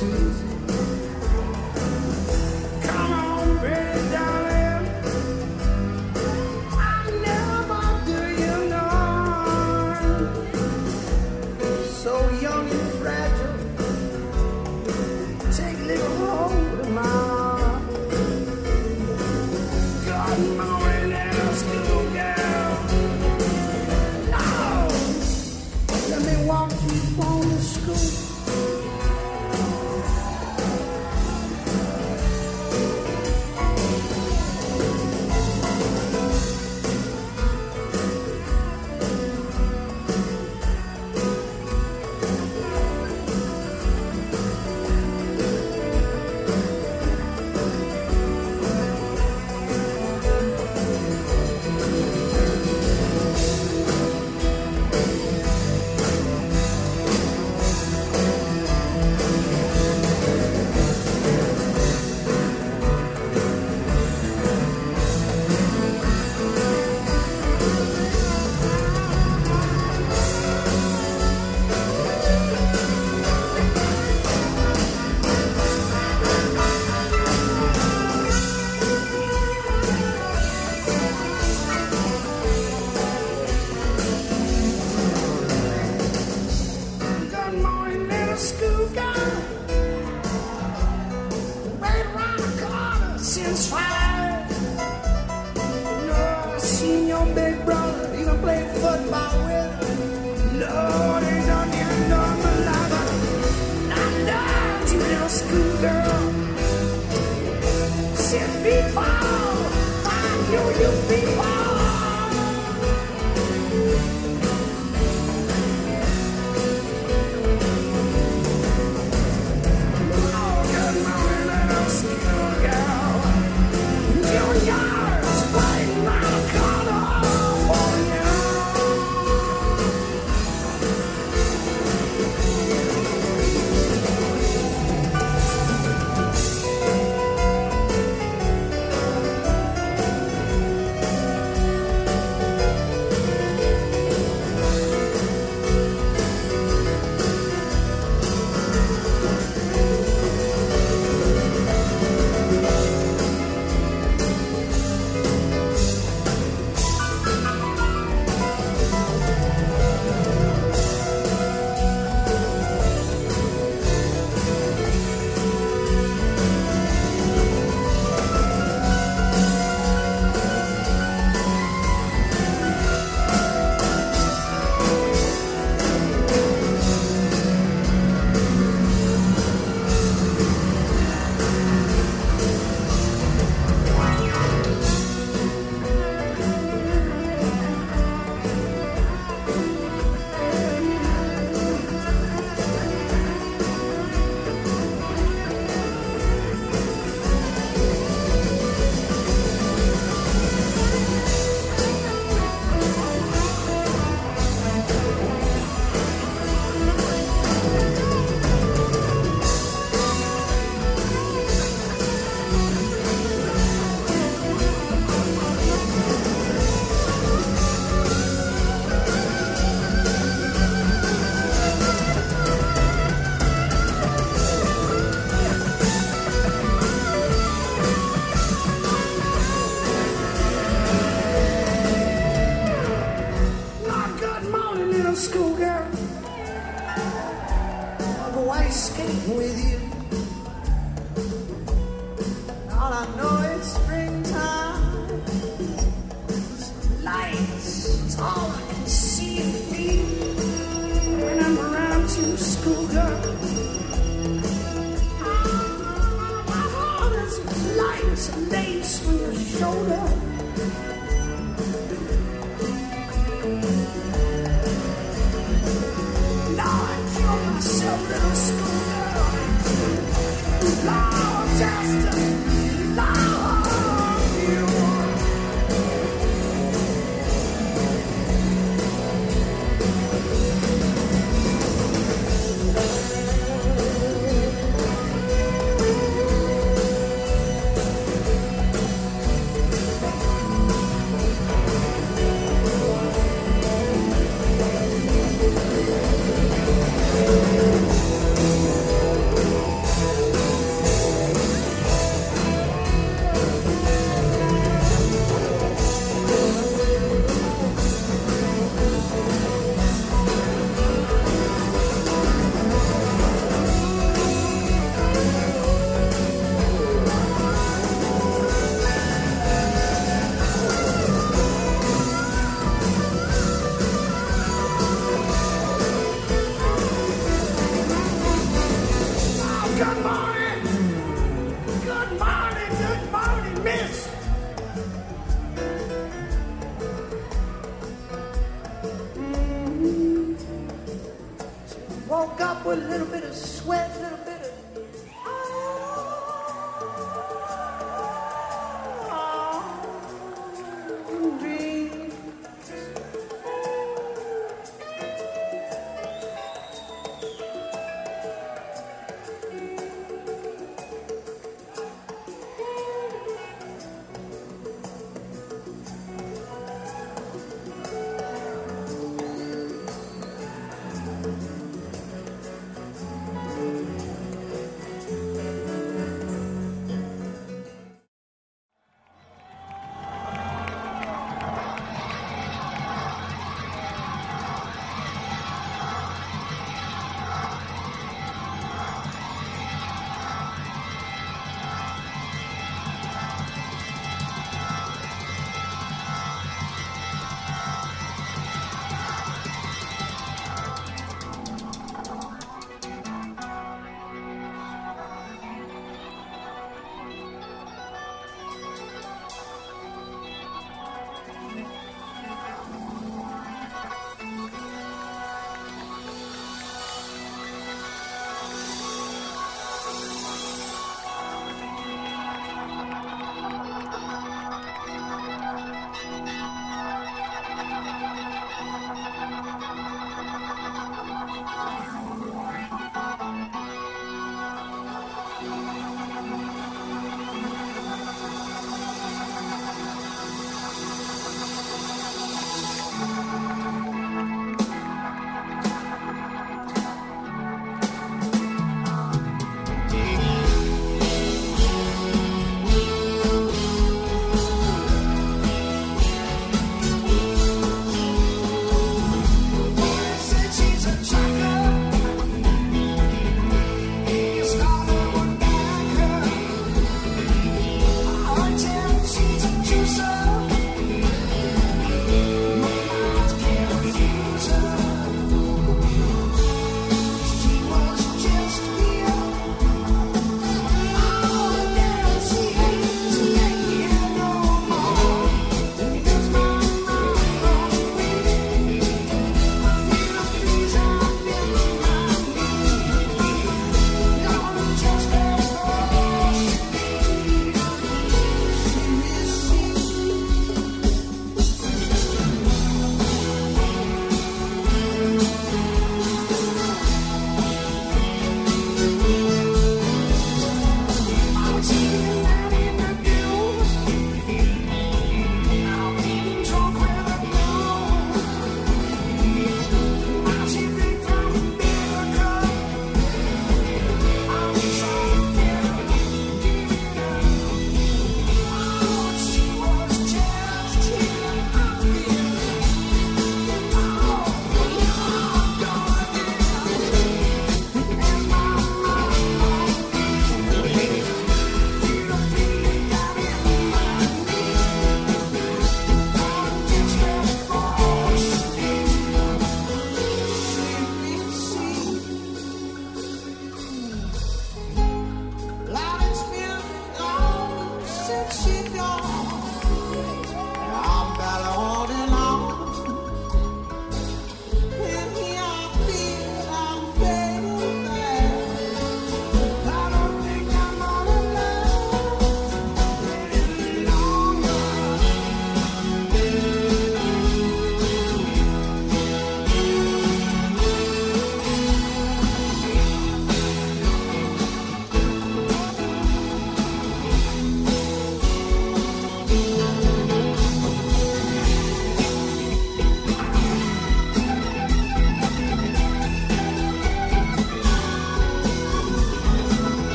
to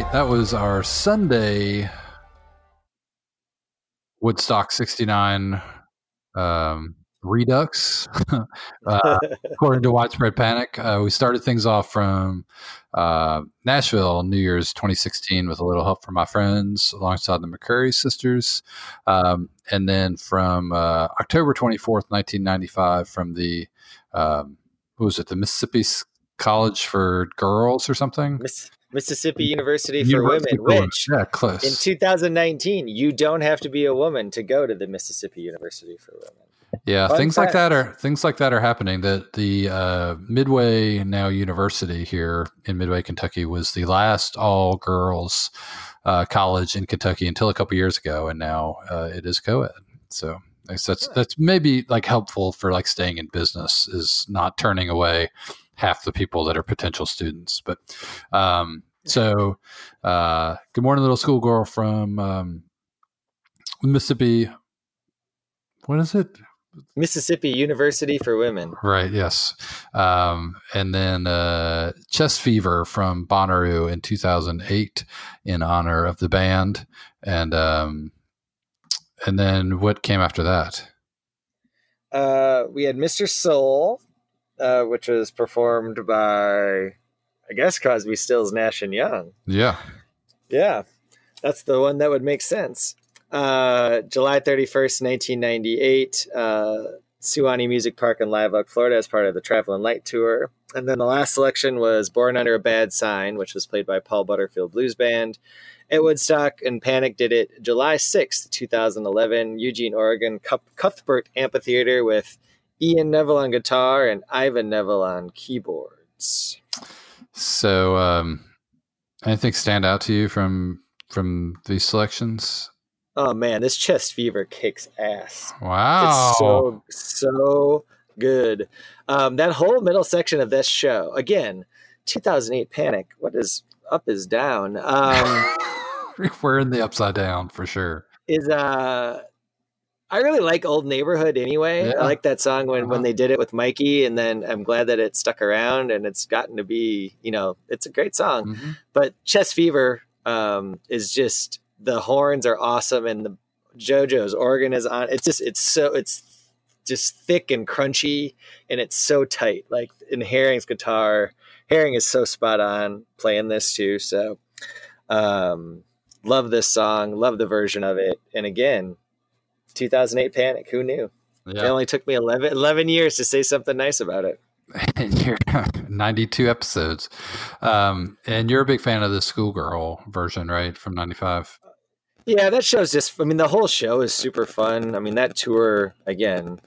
right, that was our Sunday Woodstock 69 um, Redux. uh, according to Widespread Panic, uh, we started things off from uh, Nashville, New Year's 2016, with a little help from my friends alongside the McCrary sisters. Um, and then from uh, October 24th, 1995, from the, um, was it, the Mississippi College for Girls or something? Miss- Mississippi University for University Women, which Yeah, close. in 2019, you don't have to be a woman to go to the Mississippi University for Women. Yeah, Fun things like that are things like that are happening. That the uh, Midway now University here in Midway, Kentucky, was the last all girls uh, college in Kentucky until a couple years ago, and now uh, it is co-ed. So I guess that's that's maybe like helpful for like staying in business is not turning away half the people that are potential students. But um, so uh, good morning, little schoolgirl from um, Mississippi. What is it? Mississippi University for Women. Right. Yes. Um, and then uh, Chest Fever from Bonnaroo in 2008 in honor of the band, and um, and then what came after that? Uh, we had Mr. Soul, uh, which was performed by, I guess, Crosby, Stills, Nash and Young. Yeah. Yeah, that's the one that would make sense. Uh, July 31st, 1998, uh, Suwannee Music Park in Live Oak, Florida, as part of the Travel and Light Tour. And then the last selection was Born Under a Bad Sign, which was played by Paul Butterfield Blues Band at Woodstock. And Panic did it July 6th, 2011, Eugene, Oregon, Cuthbert Amphitheater with Ian Neville on guitar and Ivan Neville on keyboards. So, um, anything stand out to you from from these selections? Oh man, this chest fever kicks ass. Wow. It's so so good. Um, that whole middle section of this show, again, 2008 Panic. What is up is down. Um, We're in the upside down for sure. is uh, I really like Old Neighborhood anyway. Yeah. I like that song when when Uh-huh. they did it with Mikey, and then I'm glad that it stuck around and it's gotten to be, you know, it's a great song. Mhm. But Chest Fever um, is just the horns are awesome and the JoJo's organ is on. It's just it's so it's just thick and crunchy and it's so tight. Like in Herring's guitar, Herring is so spot on playing this too. So um, love this song, love the version of it. And again, 2008 Panic. Who knew? It only took me 11, 11 years to say something nice about it. and you're 92 episodes. Um, and you're a big fan of the schoolgirl version, right? From 95. Yeah, that show's just. I mean, the whole show is super fun. I mean, that tour again.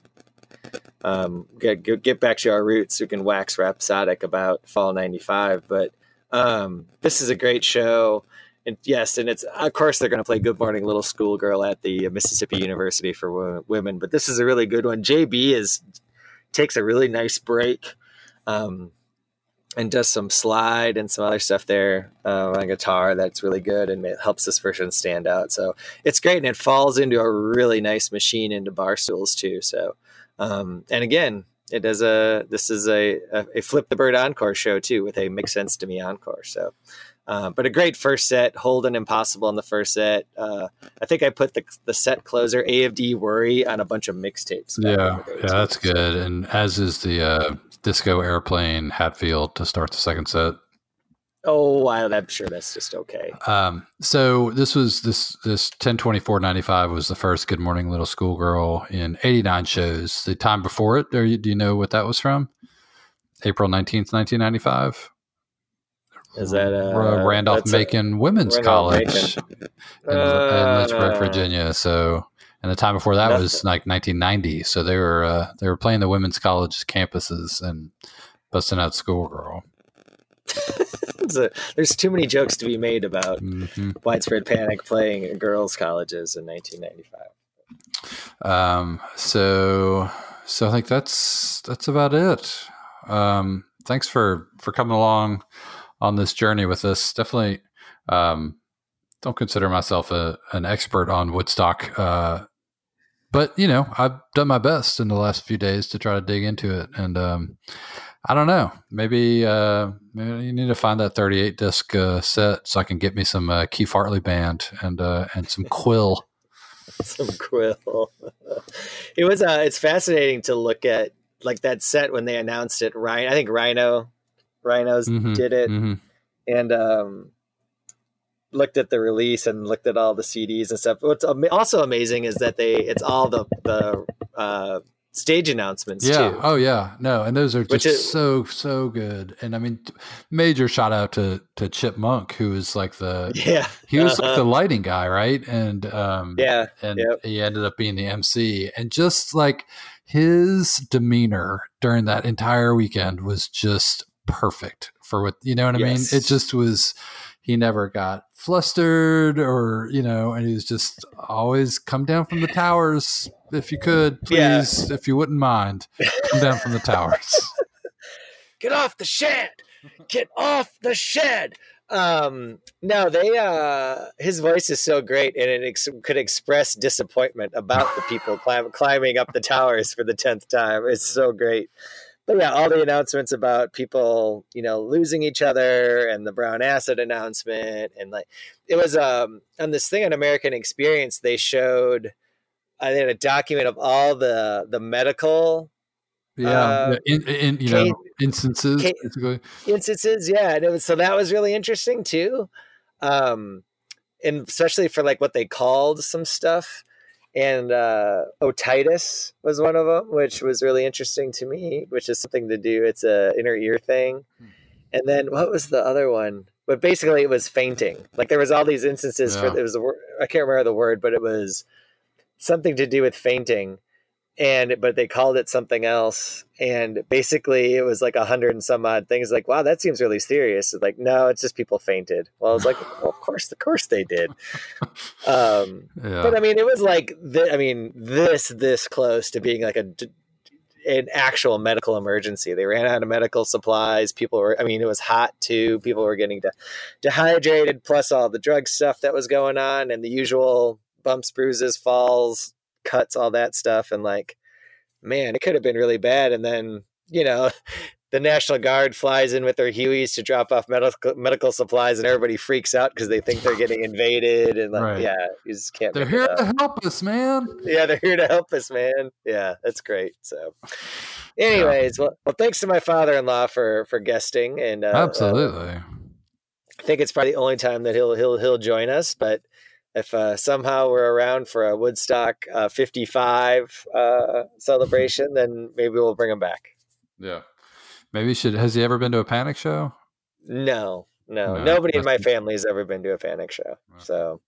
Um, get get, get back to our roots. We can wax rhapsodic about fall '95, but um, this is a great show. And yes, and it's of course they're going to play "Good Morning Little Schoolgirl" at the Mississippi University for Women, but this is a really good one. JB is takes a really nice break. Um, and does some slide and some other stuff there uh, on guitar that's really good and it helps this version stand out. So it's great and it falls into a really nice machine into bar stools too. So um, and again, it does a this is a, a, a flip the bird encore show too with a makes sense to me encore. So. Uh, but a great first set, Holden Impossible in the first set. Uh, I think I put the the set closer AFD Worry on a bunch of mixtapes. Yeah. Yeah, that's good. And as is the uh, disco airplane Hatfield to start the second set. Oh, wow, I'm sure that's just okay. Um, so this was this this ten twenty four ninety five was the first Good Morning Little Schoolgirl in eighty nine shows. The time before it, are you, do you know what that was from? April nineteenth, nineteen ninety five. Is that uh, Randolph a- Macon Women's Randolph College Macon. in, in Lynchburg, Uh, Virginia. So, and the time before that was like 1990. So they were uh, they were playing the women's college campuses and busting out schoolgirl. A- there's too many jokes to be made about hmm widespread panic playing in girls' colleges in 1995. Um, so so I think that's that's about it. Um, thanks for for coming along on this journey with us. Definitely um, don't consider myself a, an expert on Woodstock, uh, but you know I've done my best in the last few days to try to dig into it, and um, I don't know. Maybe uh, maybe you need to find that 38 disc uh, set so I can get me some uh, Keef Hartley band and uh, and some Quill. some quill. it was uh it's fascinating to look at like that set when they announced it. Ryan, I think Rhino, Rhinos Mhm, did it, mhm. and um, looked at the release and looked at all the CDs and stuff. What's also amazing is that they it's all the the uh, stage announcements Yeah. too. Oh yeah. No, and those are just is- so so good. And I mean, major shout out to to Chip Monck, who is like the Yeah, he was Uh-huh. the lighting guy, right? And um, Yeah, and yep. he ended up being the MC, and just like his demeanor during that entire weekend was just perfect for what you know what I Yes. mean. It just was. He never got flustered or you know, and he was just always come down from the towers if you could, Yeah. please, if you wouldn't mind, come down from the towers. get off the shed get off the shed um no they uh his voice is so great and it ex- could express disappointment about the people climb, climbing up the towers for the 10th time it's so great but yeah all the announcements about people you know losing each other and the brown acid announcement and like it was um on this thing on american experience they showed i think a document of all the the medical Yeah, Uh, in, in you Kate- know instances basically. instances yeah and it was so that was really interesting too um and especially for like what they called some stuff and uh otitis was one of them which was really interesting to me which is something to do. It's a inner ear thing. And then what was the other one? But basically it was fainting. Like there was all these instances Yeah. for it was i can't remember the word but it was something to do with fainting and but they called it something else. And basically it was like a hundred and some odd things like wow that seems really serious. It's like no it's just people fainted. Well i was like well, of course of course they did. Um Yeah. but i mean it was like th- i mean this this close to being like a d- an actual medical emergency. They ran out of medical supplies. People were i mean it was hot too. People were getting de- dehydrated plus all the drug stuff that was going on and the usual bumps bruises falls cuts all that stuff and like man it could have been really bad and then you know the national guard flies in with their hueys to drop off medical medical supplies and everybody freaks out because they think they're getting invaded and like Right. yeah you just can't They're here to help us, man. yeah they're here to help us man yeah that's great so anyways well, well thanks to my father-in-law for for guesting and uh, uh, Absolutely. I think it's probably the only time that he'll he'll he'll join us. But if uh, somehow we're around for a Woodstock uh, 55 uh, celebration, then maybe we'll bring him back. yeah. Maybe should. Has he ever been to a Panic show? No, no, No, nobody in my family has ever been to a Panic show. So,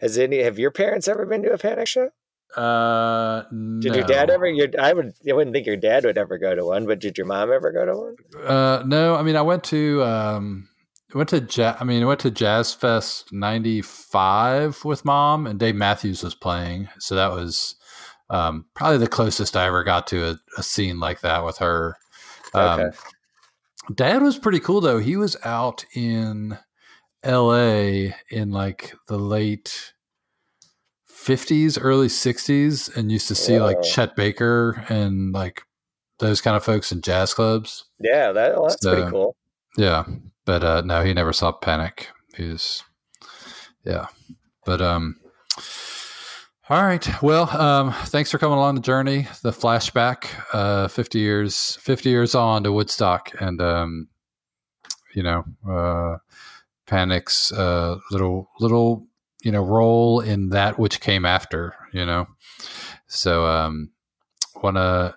has any? Have your parents ever been to a Panic show? Uh, Did your dad ever? Your I would. I wouldn't think your dad would ever go to one, but did your mom ever go to one? Uh, no. I mean, I went to um, went to ja- I mean, went to Jazz Fest '95 with mom, and Dave Matthews was playing, so that was um, probably the closest I ever got to a, a scene like that with her. Um, Okay. Dad was pretty cool though. He was out in L.A. in like the late. 50s, early 60s, and used to see like Chet Baker and like those kind of folks in jazz clubs. Yeah, that well, that's pretty cool. Yeah, but uh, no, he never saw Panic. He's yeah, but um. All right. Well, um, thanks for coming along the journey, the flashback, uh, fifty years, fifty years on to Woodstock, and um, you know, uh, Panic's uh, little little you know role in that which came after. You know, so um, want to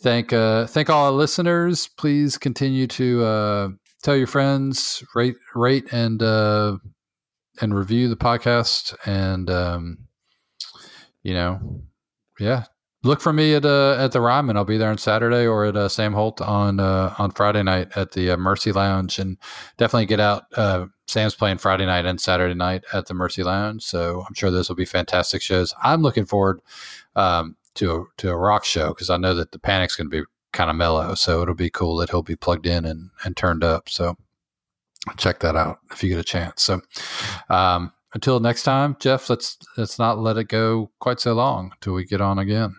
thank uh, thank all our listeners. Please continue to uh, tell your friends, rate rate and uh, and review the podcast, and um, you know, yeah. Look for me at uh, at the Ryman. I'll be there on Saturday, or at uh, Sam Holt on uh, on Friday night at the uh, Mercy Lounge, and definitely get out. Uh, Sam's playing Friday night and Saturday night at the Mercy Lounge, so I'm sure those will be fantastic shows. I'm looking forward um, to a, to a rock show because I know that the Panic's going to be kind of mellow, so it'll be cool that he'll be plugged in and and turned up. So check that out if you get a chance. So um, until next time, Jeff, let's let's not let it go quite so long till we get on again.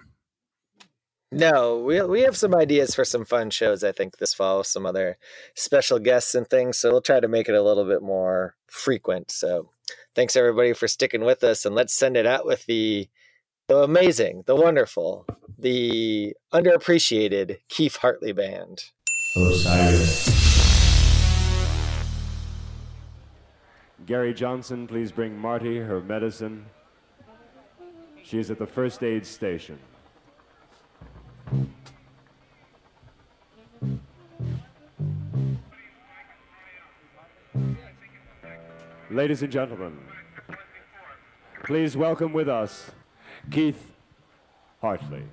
No, we we have some ideas for some fun shows. I think this fall, some other special guests and things. So we'll try to make it a little bit more frequent. So thanks everybody for sticking with us, and let's send it out with the the amazing, the wonderful, the underappreciated Keef Hartley Band. Osiris. Gary Johnson, please bring Marty her medicine. She is at the first aid station. Ladies and gentlemen, please welcome with us Keef Hartley.